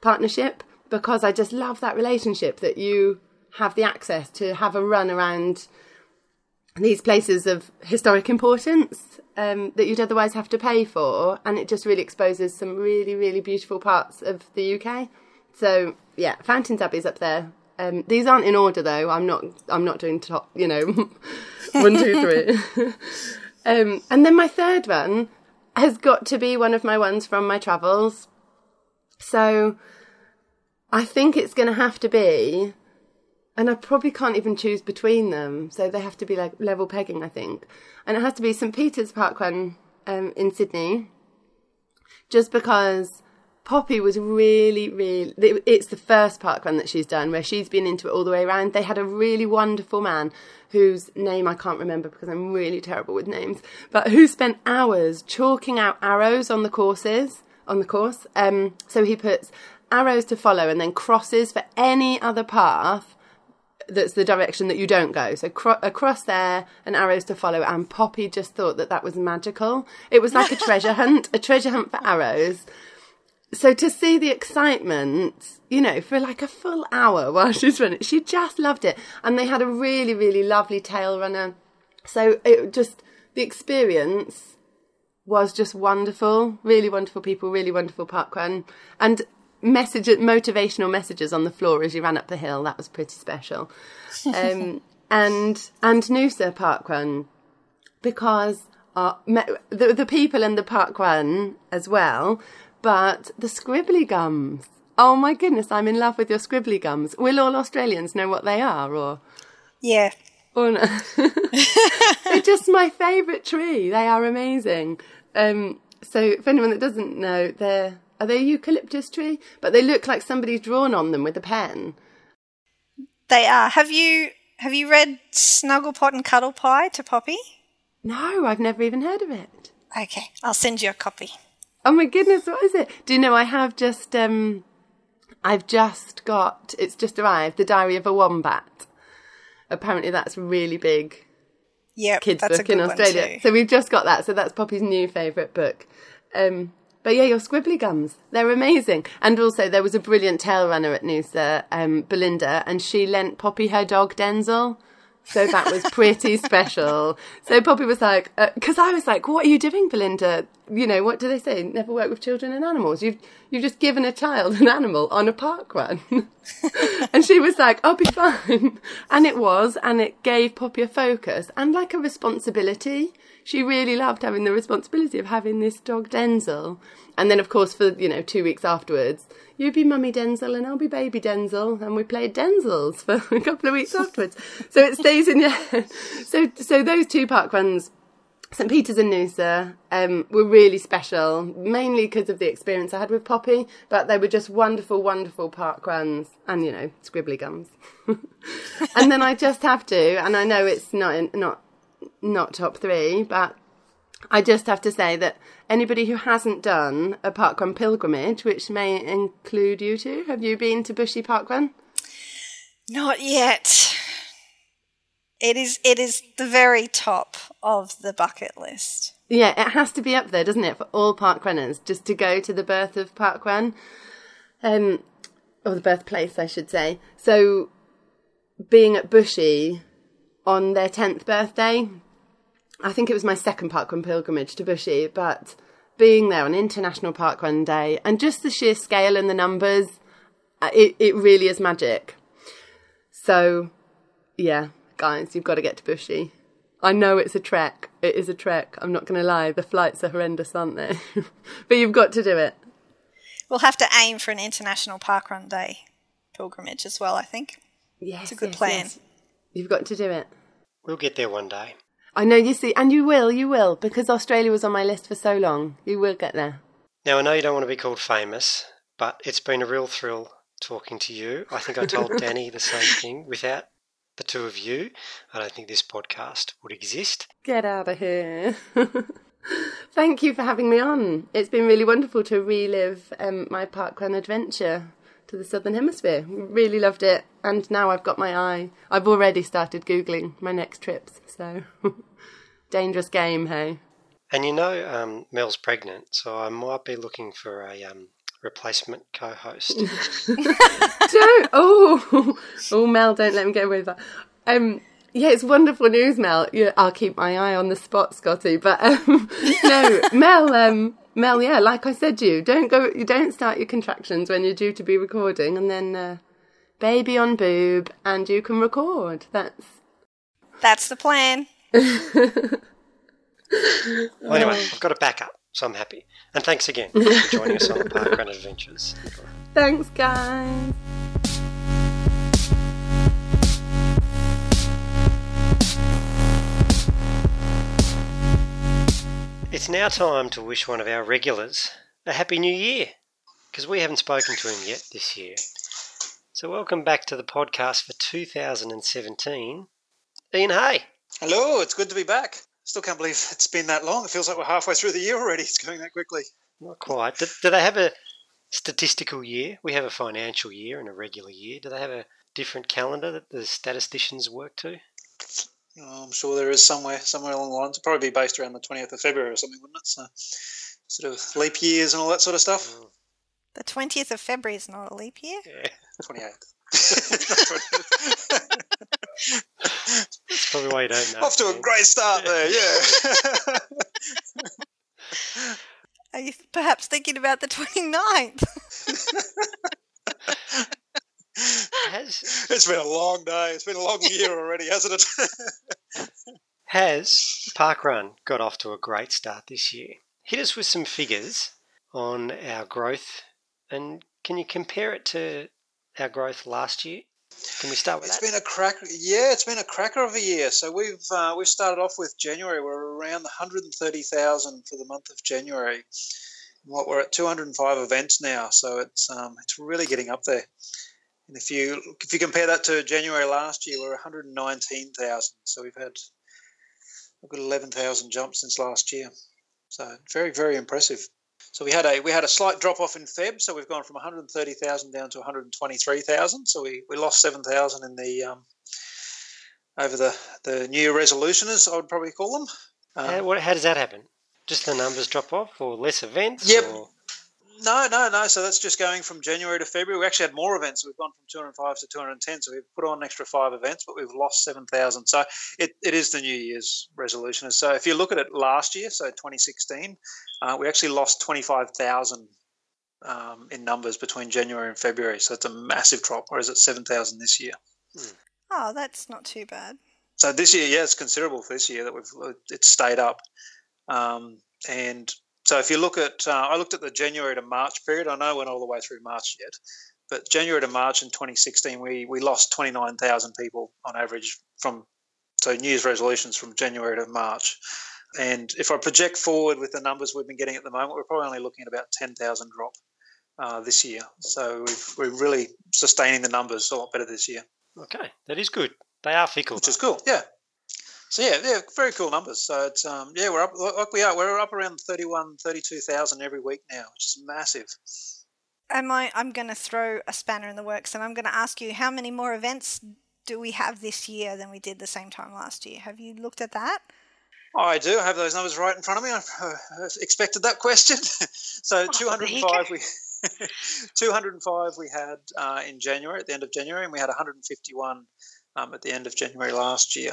Speaker 3: partnership, because I just love that relationship that you have the access to have a run around these places of historic importance um, that you'd otherwise have to pay for, and it just really exposes some really, really beautiful parts of the UK. So yeah, Fountains Abbey's up there. Um, these aren't in order though. I'm not. I'm not doing top. You know, one, two, three. um, and then my third one has got to be one of my ones from my travels. So I think it's going to have to be, and I probably can't even choose between them. So they have to be like level pegging, I think. And it has to be St Peter's Parkrun um, in Sydney, just because Poppy was really, really. It's the first park run that she's done where she's been into it all the way around. They had a really wonderful man whose name I can't remember because I'm really terrible with names, but who spent hours chalking out arrows on the courses on the course. Um, so he puts arrows to follow and then crosses for any other path that's the direction that you don't go. So cro- across there and arrows to follow. And Poppy just thought that that was magical. It was like a treasure hunt, a treasure hunt for arrows so to see the excitement, you know, for like a full hour while she's running, she just loved it. And they had a really, really lovely tail runner. So it just, the experience was just wonderful. Really wonderful people, really wonderful parkrun. And message, motivational messages on the floor as you ran up the hill. That was pretty special. Um, and, and Noosa parkrun because uh, the, the people in the parkrun as well but the scribbly gums. Oh my goodness, I'm in love with your scribbly gums. Will all Australians know what they are, or
Speaker 2: Yeah.
Speaker 3: or no? They're just my favourite tree. They are amazing. Um, so, for anyone that doesn't know, they're are they a eucalyptus tree? But they look like somebody's drawn on them with a pen.
Speaker 2: They are. Have you have you read Snugglepot and Cuddlepie to Poppy?
Speaker 3: No, I've never even heard of it.
Speaker 2: Okay, I'll send you a copy.
Speaker 3: Oh my goodness, what is it? Do you know I have just um I've just got it's just arrived, The Diary of a Wombat. Apparently that's really big
Speaker 2: Yeah,
Speaker 3: kids
Speaker 2: that's
Speaker 3: book
Speaker 2: a
Speaker 3: in Australia. So we've just got that. So that's Poppy's new favourite book. Um, but yeah, your squibbly gums, they're amazing. And also there was a brilliant tail runner at Noosa, um, Belinda, and she lent Poppy her dog Denzel. So that was pretty special. So Poppy was like, uh, because I was like, "What are you doing, Belinda? You know, what do they say? Never work with children and animals. You've you've just given a child an animal on a park run." and she was like, "I'll be fine," and it was, and it gave Poppy a focus and like a responsibility. She really loved having the responsibility of having this dog Denzel. And then, of course, for you know, two weeks afterwards, you be Mummy Denzel and I'll be Baby Denzel, and we played Denzels for a couple of weeks afterwards. So it stays in your head. So, so those two park runs, St Peter's and Noosa, um, were really special, mainly because of the experience I had with Poppy. But they were just wonderful, wonderful park runs, and you know, scribbly gums. and then I just have to, and I know it's not not not top three, but I just have to say that anybody who hasn't done a parkrun pilgrimage, which may include you two, have you been to Bushy Parkrun?
Speaker 2: Not yet. It is. It is the very top of the bucket list.
Speaker 3: Yeah, it has to be up there, doesn't it, for all park runners, just to go to the birth of parkrun, um, or the birthplace, I should say. So, being at Bushy on their tenth birthday, I think it was my second parkrun pilgrimage to Bushy, but being there on International Parkrun Day and just the sheer scale and the numbers, uh, it, it really is magic. So, yeah, guys, you've got to get to Bushy. I know it's a trek. It is a trek. I'm not going to lie. The flights are horrendous, aren't they? but you've got to do it.
Speaker 2: We'll have to aim for an International Parkrun Day pilgrimage as well. I think.
Speaker 3: Yes,
Speaker 2: It's a good
Speaker 3: yes,
Speaker 2: plan.
Speaker 3: yes. You've got to do it.
Speaker 1: We'll get there one day.
Speaker 3: I know you see, and you will, you will, because Australia was on my list for so long. You will get there.
Speaker 1: Now, I know you don't want to be called famous, but it's been a real thrill talking to you. I think I told Danny the same thing. Without the two of you, I don't think this podcast would exist.
Speaker 3: Get out of here. Thank you for having me on. It's been really wonderful to relive um, my parkrun adventure to the Southern Hemisphere. Really loved it. And now I've got my eye. I've already started Googling my next trips. So, dangerous game, hey?
Speaker 1: And you know, um, Mel's pregnant, so I might be looking for a um, replacement co-host.
Speaker 3: don't. Oh, oh, Mel, don't let me get away with that. Um, yeah, it's wonderful news, Mel. Yeah, I'll keep my eye on the spot, Scotty. But um, no, Mel, um, Mel, yeah, like I said to you, don't go. You don't start your contractions when you're due to be recording, and then uh, baby on boob, and you can record. That's
Speaker 2: That's the plan.
Speaker 1: well, anyway, I've got a backup, so I'm happy. And thanks again for joining us on the Parkrun Adventures.
Speaker 3: thanks, guys.
Speaker 1: It's now time to wish one of our regulars a happy new year, because we haven't spoken to him yet this year. So, welcome back to the podcast for 2017, Ian Hay.
Speaker 4: Hello, it's good to be back. Still can't believe it's been that long. It feels like we're halfway through the year already. It's going that quickly.
Speaker 1: Not quite. Do, do they have a statistical year? We have a financial year and a regular year. Do they have a different calendar that the statisticians work to?
Speaker 4: Oh, I'm sure there is somewhere, somewhere along the lines. It'd probably be based around the 20th of February or something, wouldn't it? So, sort of leap years and all that sort of stuff. Mm.
Speaker 2: The twentieth of February is not a leap year.
Speaker 1: Yeah,
Speaker 4: 28th.
Speaker 1: that's probably why you don't know.
Speaker 4: Off to a great start there, yeah.
Speaker 2: Are you perhaps thinking about the 29th?
Speaker 1: Has
Speaker 4: it's been a long day. It's been a long year already, hasn't it?
Speaker 1: has Parkrun got off to a great start this year? Hit us with some figures on our growth, and can you compare it to our growth last year? Can we start with
Speaker 4: It's
Speaker 1: that?
Speaker 4: been a cracker. Yeah, it's been a cracker of a year. So we've uh, we've started off with January. We're around 130,000 for the month of January. What we're at 205 events now. So it's um, it's really getting up there. And if you if you compare that to January last year, we're 119,000. So we've had We've got 11,000 jumps since last year. So very, very impressive. So we had a we had a slight drop off in Feb, so we've gone from 130,000 down to 123,000. So we, we lost 7,000 in the um, over the the New resolutioners, I would probably call them. Um,
Speaker 1: how, what, how does that happen? Just the numbers drop off, or less events?
Speaker 4: Yep.
Speaker 1: Or?
Speaker 4: No, no, no. So that's just going from January to February. We actually had more events. We've gone from 205 to 210. So we've put on an extra five events, but we've lost 7,000. So it, it is the New Year's resolution. So if you look at it last year, so 2016, uh, we actually lost 25,000 um, in numbers between January and February. So it's a massive drop, whereas it's 7,000 this year.
Speaker 2: Oh, that's not too bad.
Speaker 4: So this year, yeah, it's considerable for this year that we've it's stayed up. Um, and so if you look at, uh, I looked at the January to March period. I know I went all the way through March yet, but January to March in 2016, we we lost 29,000 people on average from so New Year's resolutions from January to March. And if I project forward with the numbers we've been getting at the moment, we're probably only looking at about 10,000 drop uh, this year. So we've, we're really sustaining the numbers a lot better this year.
Speaker 1: Okay, that is good. They are fickle,
Speaker 4: which
Speaker 1: though.
Speaker 4: is cool. Yeah. So yeah, yeah, very cool numbers. So it's um, yeah, we're up like we are. We're up around 31, 32,000 every week now, which is massive.
Speaker 2: Am I? I'm going to throw a spanner in the works, and I'm going to ask you how many more events do we have this year than we did the same time last year? Have you looked at that?
Speaker 4: I do. I have those numbers right in front of me. I uh, expected that question. so
Speaker 2: Oh,
Speaker 4: 205 we 205 we had uh, in January at the end of January, and we had 151 um, at the end of January last year.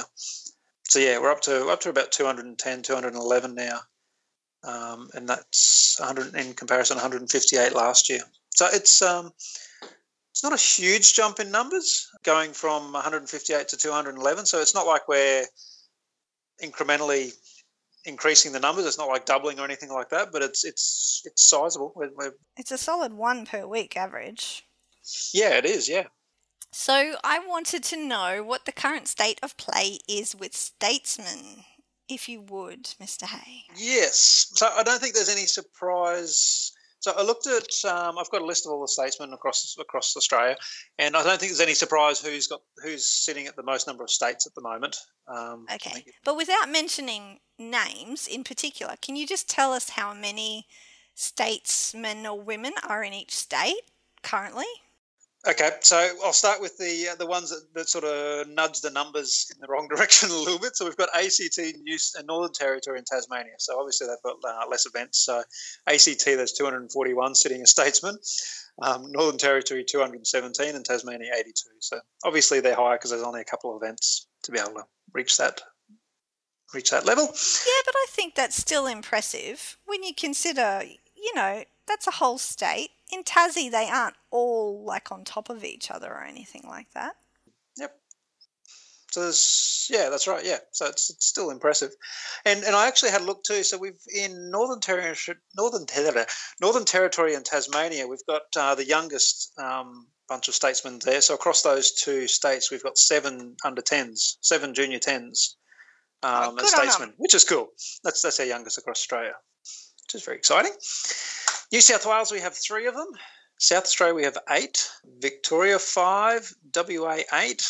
Speaker 4: So yeah, we're up to up to about 210, 211 now, um, and that's 100 in comparison 158 last year. So it's um, it's not a huge jump in numbers going from 158 to 211. So it's not like we're incrementally increasing the numbers. It's not like doubling or anything like that, but it's it's it's sizable. We're, we're,
Speaker 2: It's a solid one per week average.
Speaker 4: yeah, it is. Yeah.
Speaker 2: So I wanted to know what the current state of play is with Statesman, if you would, Mr. Hay.
Speaker 4: Yes. So I don't think there's any surprise. So I looked at. Um, I've got a list of all the statesmen across across Australia, and I don't think there's any surprise who's got who's sitting at the most number of states at the moment. Um,
Speaker 2: Okay. But without mentioning names in particular, can you just tell us how many statesmen or women are in each state currently?
Speaker 4: Okay, so I'll start with the uh, the ones that, that sort of nudge the numbers in the wrong direction a little bit. So we've got ACT, New and Northern Territory, and Tasmania. So obviously they've got uh, less events. So ACT, there's 241 sitting as statesmen. Um, Northern Territory 217 and Tasmania 82. So obviously they're higher because there's only a couple of events to be able to reach that reach that level.
Speaker 2: Yeah, but I think that's still impressive when you consider, you know, that's a whole state. In Tassie, they aren't all like on top of each other or anything like that.
Speaker 4: Yep. So there's, yeah, that's right. Yeah, so it's, it's still impressive, and and I actually had a look too. So we've in Northern Territory, Northern Territory, Northern Territory and Tasmania, we've got uh, the youngest um, bunch of statesmen there. So across those two states, we've got seven under tens, seven junior tens
Speaker 2: Oh,
Speaker 4: um,
Speaker 2: good
Speaker 4: as
Speaker 2: on 'em.
Speaker 4: statesmen, which is cool. That's that's our youngest across Australia, which is very exciting. New South Wales, we have three of them. South Australia, we have eight. Victoria, five. WA, eight.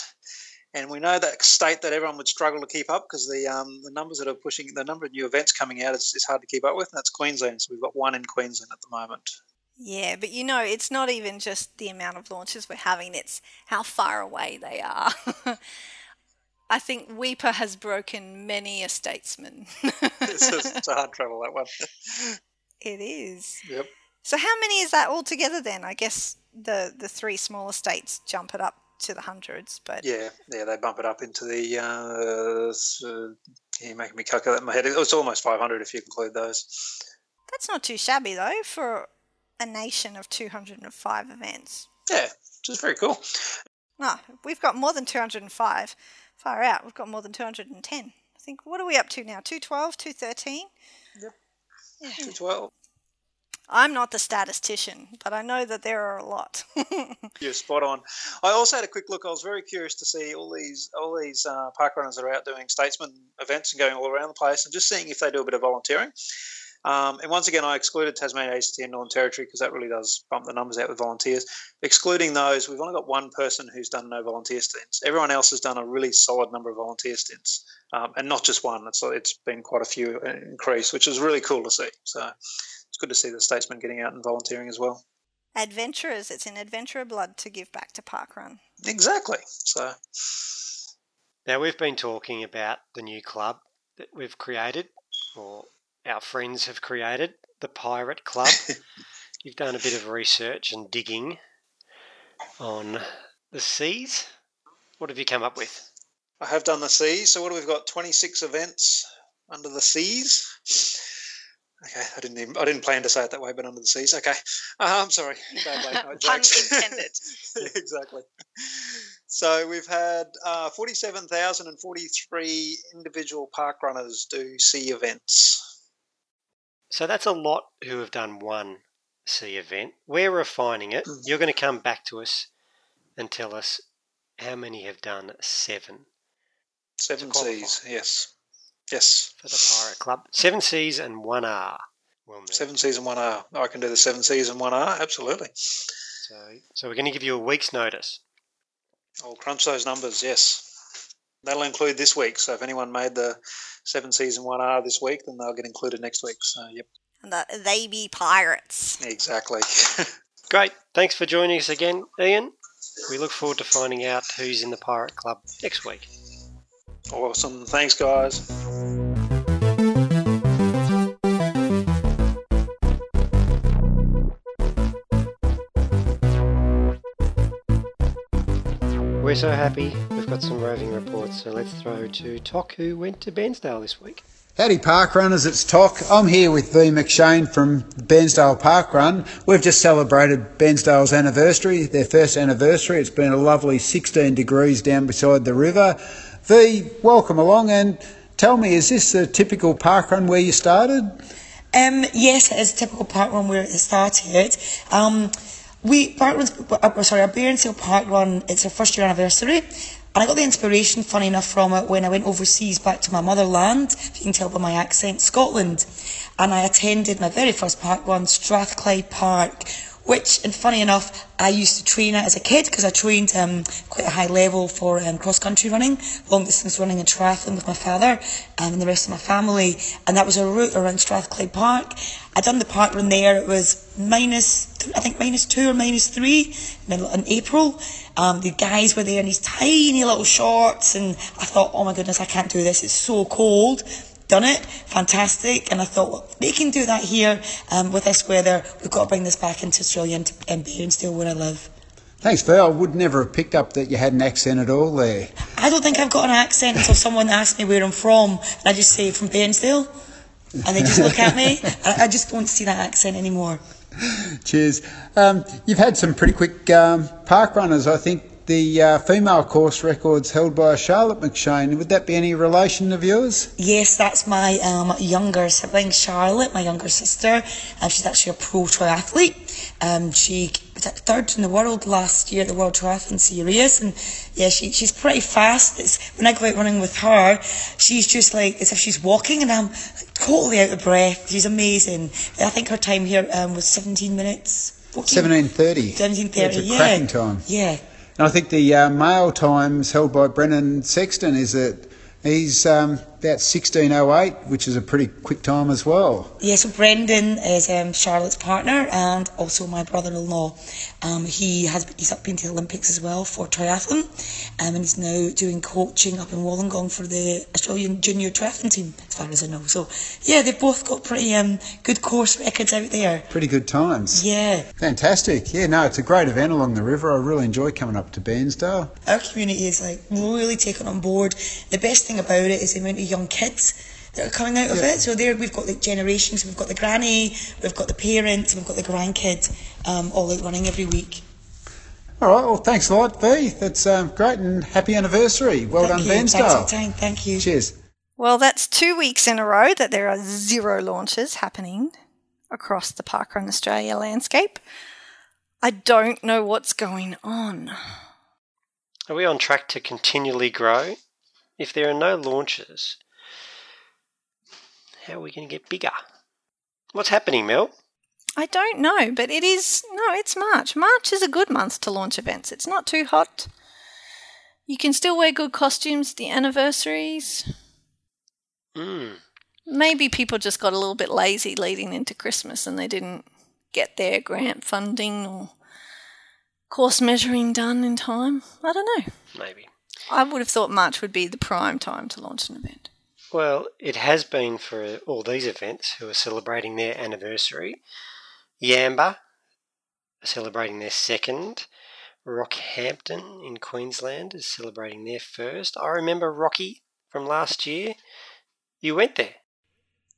Speaker 4: And we know that state that everyone would struggle to keep up because the um, the numbers that are pushing the number of new events coming out is, is hard to keep up with, and that's Queensland. So we've got one in Queensland at the moment.
Speaker 2: Yeah, but you know, it's not even just the amount of launches we're having, it's how far away they are. I think Weipa has broken many a statesman.
Speaker 4: it's, it's a hard travel that one.
Speaker 2: It is.
Speaker 4: yep.
Speaker 2: So how many is that altogether then? I guess the the three smaller states jump it up to the hundreds, but
Speaker 4: Yeah, yeah, they bump it up into the. Uh, uh, you're making me calculate in my head. It's almost 500 if you include those.
Speaker 2: that's not too shabby though for a nation of 205 events.
Speaker 4: Yeah, which is very cool.
Speaker 2: Ah, we've got more than 205. Far out, we've got more than 210. I think, what are we up to now? 212, 213?
Speaker 4: Yep.
Speaker 2: Yeah.
Speaker 4: 212.
Speaker 2: I'm not the statistician, but I know that there are a lot.
Speaker 4: You're spot on. I also had a quick look. I was very curious to see all these all these uh, park runners that are out doing statesman events and going all around the place, and just seeing if they do a bit of volunteering. Um, and once again, I excluded Tasmania, ACT, and Northern Territory because that really does bump the numbers out with volunteers. Excluding those, we've only got one person who's done no volunteer stints. Everyone else has done a really solid number of volunteer stints, um, and not just one. It's it's been quite a few uh, increase, which is really cool to see. So it's good to see the statesmen getting out and volunteering as well.
Speaker 2: Adventurers, it's in adventurer blood to give back to Parkrun.
Speaker 4: Exactly. So
Speaker 1: Now, we've been talking about the new club that we've created, or our friends have created, the Pirate Club. You've done a bit of research and digging on the seas. What have you come up with?
Speaker 4: I have done the seas. So what do we've got? Twenty six events under the seas. Okay, I didn't even, I didn't plan to say it that way, but under the seas. Okay, uh, I'm sorry. Bad late night
Speaker 2: Pun intended.
Speaker 4: Exactly. So we've had uh, 47,043 individual park runners do sea events.
Speaker 1: So that's a lot who have done one C event. We're refining it.
Speaker 4: Mm.
Speaker 1: You're going to come back to us and tell us how many have done seven
Speaker 4: Seven C's, yes. Yes.
Speaker 1: for the Pirate Club. Seven C's and one R. Well.
Speaker 4: Seven C's and one R. I can do the seven C's and one R, absolutely.
Speaker 1: So, so we're going to give you a week's notice.
Speaker 4: I'll crunch those numbers, yes. That'll include this week. So if anyone made the seven season one R this week, then they'll get included next week. So, yep,
Speaker 2: And the, they be pirates.
Speaker 4: exactly.
Speaker 1: Great. Thanks for joining us again, Ian. We look forward to finding out who's in the Pirate Club next week.
Speaker 4: awesome. Thanks, guys.
Speaker 1: We're so happy. We've got some roving reports, so let's throw to Toc, who went to Bairnsdale this week.
Speaker 5: Howdy Park Runners, it's Toc. I'm here with V McShane from Bairnsdale Park Run. We've just celebrated Bairnsdale's anniversary, their first anniversary. It's been a lovely 16 degrees down beside the river. V, welcome along and tell me, is this a typical park run where you started?
Speaker 6: Um, yes, it is a typical park run where it started. Um, we park runs, uh, sorry, our Bairnsdale Park Run. It's our first year anniversary, and I got the inspiration, funny enough, from it when I went overseas back to my motherland. If you can tell by my accent, Scotland, and I attended my very first park run, Strathclyde Park. Which, and funny enough, I used to train at as a kid because I trained um, quite a high level for um, cross country running, long distance running and triathlon with my father um, and the rest of my family. And that was a route around Strathclyde Park. I'd done the park run there. It was minus, I think minus two or minus three in, in April. Um, the guys were there in these tiny little shorts, and I thought, oh my goodness, I can't do this. It's so cold. Done it, fantastic. And I thought, well, they can do that here um, with this weather. We've got to bring this back into Australia and, and Bairnsdale where I live.
Speaker 5: Thanks, V. I would never have picked up that you had an accent at all there.
Speaker 6: I don't think I've got an accent until someone asks me where I'm from, and I just say from Bairnsdale, and they just look at me. I, I just don't see that accent anymore.
Speaker 5: Cheers. Um, you've had some pretty quick um, park runners. I think the uh, female course record's held by Charlotte McShane. Would that be any relation of yours?
Speaker 6: Yes, that's my um, younger sibling, Charlotte, my younger sister. Um, she's actually a pro triathlete. Um, she was at third in the world last year at the World Triathlon Series, and yeah, she, she's pretty fast. It's, when I go out running with her, she's just like as if she's walking, and I'm totally out of breath. She's amazing. I think her time here um, was 17 minutes.
Speaker 5: 1730.
Speaker 6: 1730, yeah.
Speaker 5: cracking time.
Speaker 6: Yeah.
Speaker 5: And I think the uh, male times held by Brendan Sexton is that he's um, about 1608, which is a pretty quick time as well.
Speaker 6: Yeah, so Brendan is um, Charlotte's partner and also my brother-in-law. Um, he has he's up been to the Olympics as well for triathlon, um, and he's now doing coaching up in Wollongong for the Australian junior triathlon team, as far as I know. So yeah, they've both got pretty um, good course records out there.
Speaker 5: Pretty good times.
Speaker 6: Yeah,
Speaker 5: Fantastic. Yeah, no, it's a great event along the river. I really enjoy coming up to Bairnsdale.
Speaker 6: our community is like really taken on board. The best thing about it is the amount of young kids that are coming out of it. So there we've got the generations. We've got the granny, we've got the parents, we've got the grandkids, um, all out running every week.
Speaker 5: All right, well, thanks a lot, V. That's um, great and happy anniversary. Well
Speaker 6: Thank
Speaker 5: done,
Speaker 6: you. Thanks for time. Thank you.
Speaker 5: Cheers.
Speaker 2: Well, that's two weeks in a row that there are zero launches happening across the Parkrun Australia landscape. I don't know what's going on.
Speaker 1: Are we on track to continually grow? If there are no launches, how are we going to get bigger? What's happening, Mel?
Speaker 2: I don't know, but it is no, it's March. March is a good month to launch events. It's not too hot. You can still wear good costumes, the anniversaries.
Speaker 1: Mm.
Speaker 2: Maybe people just got a little bit lazy leading into Christmas and they didn't get their grant funding or course measuring done in time. I don't know.
Speaker 1: Maybe.
Speaker 2: I would have thought March would be the prime time to launch an event.
Speaker 1: Well, it has been for all these events who are celebrating their anniversary. Yamba are celebrating their second. Rockhampton in Queensland is celebrating their first. I remember Rocky from last year. You went there.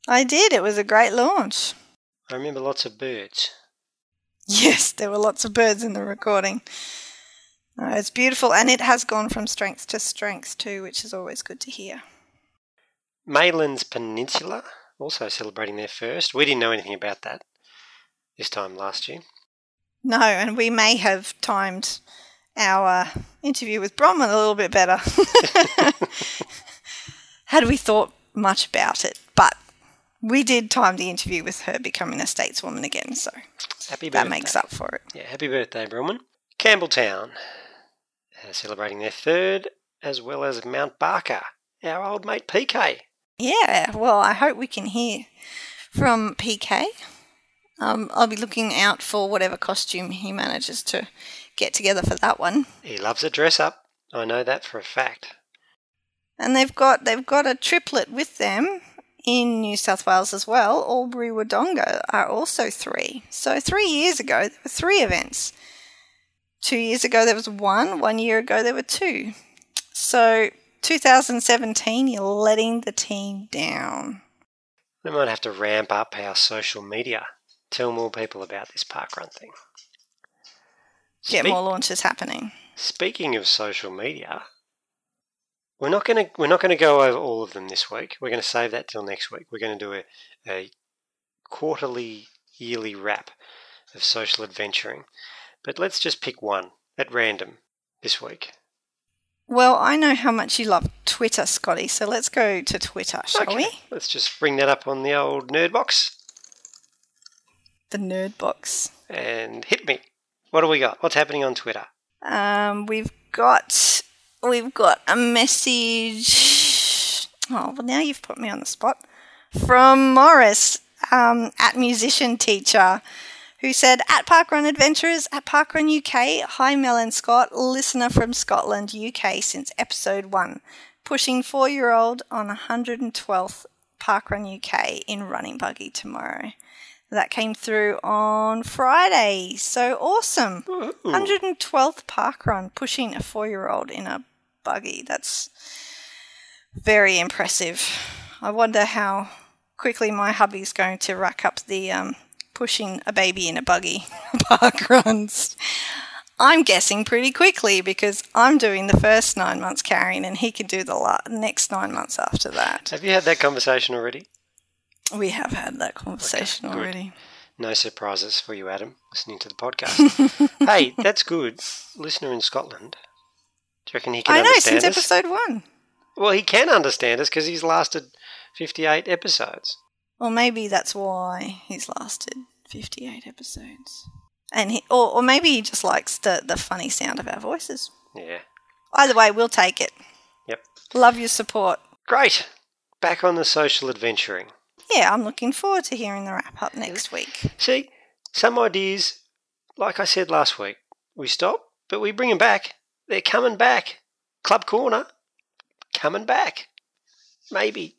Speaker 2: I did. It was a great launch.
Speaker 1: I remember lots of birds.
Speaker 2: Yes, there were lots of birds in the recording. No, it's beautiful, and it has gone from strength to strength too, which is always good to hear.
Speaker 1: Maylands Peninsula also celebrating their first. We didn't know anything about that this time last year.
Speaker 2: No, and we may have timed our interview with Bronwyn a little bit better had we thought much about it. But we did time the interview with her becoming a stateswoman again, so
Speaker 1: Happy birthday.
Speaker 2: that makes up for it.
Speaker 1: Yeah, happy birthday, Bronwyn. Campbelltown uh, celebrating their third, as well as Mount Barker, our old mate PK.
Speaker 2: Yeah, well, I hope we can hear from PK. Um, I'll be looking out for whatever costume he manages to get together for that one.
Speaker 1: He loves a dress up. I know that for a fact.
Speaker 2: And they've got they've got a triplet with them in New South Wales as well. Albury Wodonga are also three. So three years ago there were three events. Two years ago there was one. One year ago there were two. So 2017 you're letting the team down.
Speaker 1: We might have to ramp up our social media. Tell more people about this parkrun thing.
Speaker 2: Get
Speaker 1: Speak-
Speaker 2: more launches happening.
Speaker 1: Speaking of social media, we're not going to we're not going to go over all of them this week. We're going to save that till next week. We're going to do a, a quarterly, yearly wrap of social adventuring. But let's just pick one at random this week.
Speaker 2: Well, I know how much you love Twitter, Scotty, so let's go to Twitter, shall we?
Speaker 1: Let's just bring that up on the old nerd box
Speaker 2: The nerd box.
Speaker 1: and hit me. What do we got? What's happening on Twitter?
Speaker 2: Um, we've got we've got a message. Oh, well, now you've put me on the spot. From Morris um, at musician teacher, who said at Parkrun Adventurers at Parkrun UK. Hi, Mel and Scott, listener from Scotland, UK since episode one, pushing four-year-old on 112th Parkrun UK in running buggy tomorrow. That came through on Friday. So awesome. 112th Parkrun, pushing a four year old in a buggy. That's very impressive. I wonder how quickly my hubby's going to rack up the um, pushing a baby in a buggy park runs. I'm guessing pretty quickly because I'm doing the first nine months carrying and he can do the la- next nine months after that.
Speaker 1: Have you had that conversation already?
Speaker 2: We have had that conversation
Speaker 1: good.
Speaker 2: already.
Speaker 1: No surprises for you, Adam, listening to the podcast. hey, that's good. Listener in Scotland. Do you reckon he can
Speaker 2: I know, since
Speaker 1: us?
Speaker 2: episode one.
Speaker 1: Well, he can understand us because he's lasted 58 episodes.
Speaker 2: Or maybe that's why he's lasted 58 episodes. And he, or, or maybe he just likes the, the funny sound of our voices.
Speaker 1: Yeah.
Speaker 2: Either way, we'll take it.
Speaker 1: Yep.
Speaker 2: Love your support.
Speaker 1: Great. Back on the social adventuring.
Speaker 2: Yeah, I'm looking forward to hearing the wrap up next week.
Speaker 1: See, some ideas, like I said last week, we stop, but we bring them back. They're coming back. Club Corner, coming back. Maybe.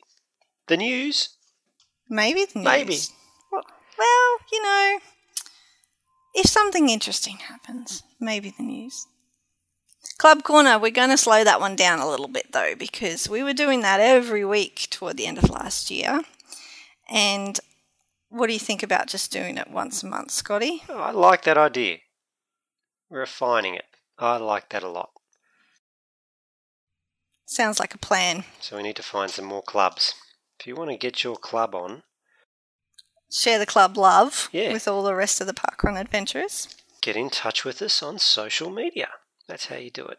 Speaker 1: The news,
Speaker 2: Maybe the news.
Speaker 1: Maybe.
Speaker 2: Well, you know, if something interesting happens, maybe the news. Club Corner, we're going to slow that one down a little bit though, because we were doing that every week toward the end of last year. And what do you think about just doing it once a month, Scotty?
Speaker 1: Oh, I like that idea. Refining it. I like that a lot.
Speaker 2: Sounds like a plan.
Speaker 1: So we need to find some more clubs. If you want to get your club on,
Speaker 2: Share the club love
Speaker 1: Yeah.
Speaker 2: with all the rest of the parkrun adventurers.
Speaker 1: get in touch with us on social media. That's how you do it.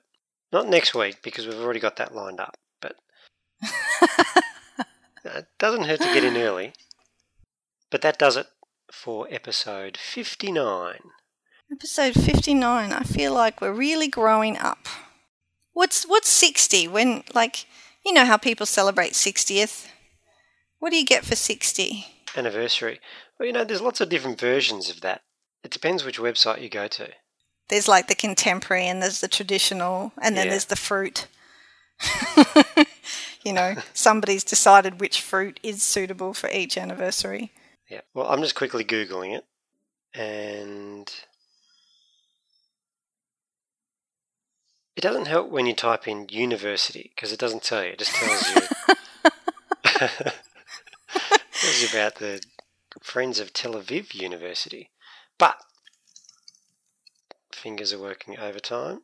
Speaker 1: Not next week because we've already got that lined up, but it doesn't hurt to get in early. But that does it for episode 59.
Speaker 2: Episode 59. I feel like we're really growing up. What's what's 60 when like you know how people celebrate 60th? What do you get for 60?
Speaker 1: Anniversary. Well, you know, there's lots of different versions of that. It depends which website you go to.
Speaker 2: There's like the contemporary and there's the traditional and then
Speaker 1: Yeah.
Speaker 2: there's the fruit. you know, somebody's decided which fruit is suitable for each anniversary.
Speaker 1: Yeah. Well, I'm just quickly Googling it. And it doesn't help when you type in university because it doesn't tell you. It just tells you. about the Friends of Tel Aviv University. But fingers are working overtime.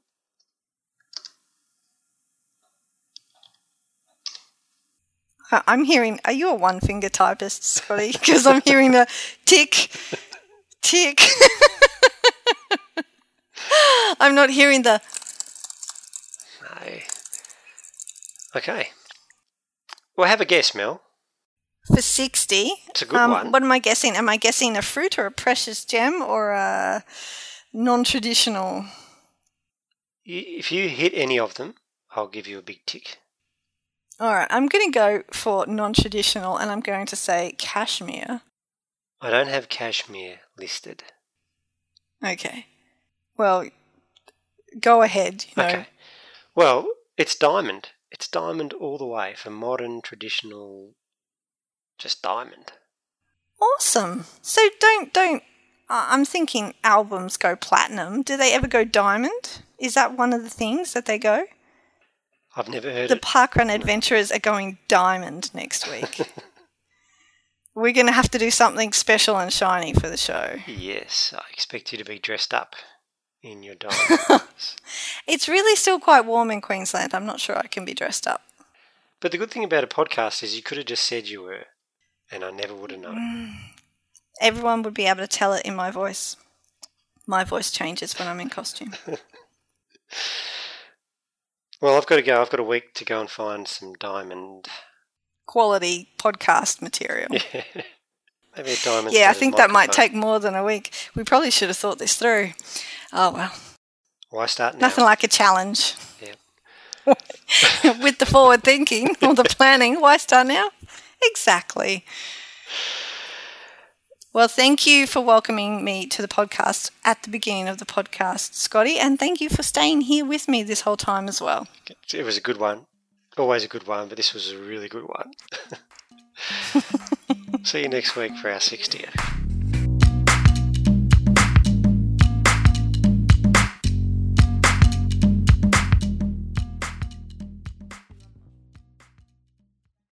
Speaker 2: I- I'm hearing, are you a one finger typist, Scotty? Because I'm hearing the tick, tick. I'm not hearing the,
Speaker 1: No. Okay. Well, have a guess, Mel.
Speaker 2: For 60.
Speaker 1: It's a good
Speaker 2: um,
Speaker 1: one.
Speaker 2: What am I guessing? Am I guessing a fruit or a precious gem or a non traditional?
Speaker 1: If you hit any of them, I'll give you a big tick.
Speaker 2: All right, I'm going to go for non traditional and I'm going to say cashmere.
Speaker 1: I don't have cashmere listed.
Speaker 2: Okay. Well, go ahead. You know.
Speaker 1: Okay. Well, it's diamond. It's diamond all the way for modern, traditional, just diamond.
Speaker 2: Awesome. So don't don't. Uh, I'm thinking albums go platinum. Do they ever go diamond? Is that one of the things that they go?
Speaker 1: I've never heard
Speaker 2: The
Speaker 1: it.
Speaker 2: Parkrun Adventurers are going diamond next week. We're going to have to do something special and shiny for the show.
Speaker 1: Yes, I expect you to be dressed up in your diamonds.
Speaker 2: It's really still quite warm in Queensland. I'm not sure I can be dressed up.
Speaker 1: but the good thing about a podcast is you could have just said you were, and I never would have known.
Speaker 2: Mm. Everyone would be able to tell it in my voice. My voice changes when I'm in costume.
Speaker 1: Well, I've got to go. I've got a week to go and find some diamond.
Speaker 2: Quality podcast material.
Speaker 1: Maybe a diamond.
Speaker 2: Yeah, I think that might take more than a week. We probably should have thought this through. Oh well,
Speaker 1: Why start now?
Speaker 2: nothing like a challenge.
Speaker 1: Yeah.
Speaker 2: With the forward thinking or the planning, why start now? Exactly. Well, thank you for welcoming me to the podcast at the beginning of the podcast, Scotty, and thank you for staying here with me this whole time as well.
Speaker 1: It was a good one. Always a good one, but this was a really good one. See you next week for our 60th.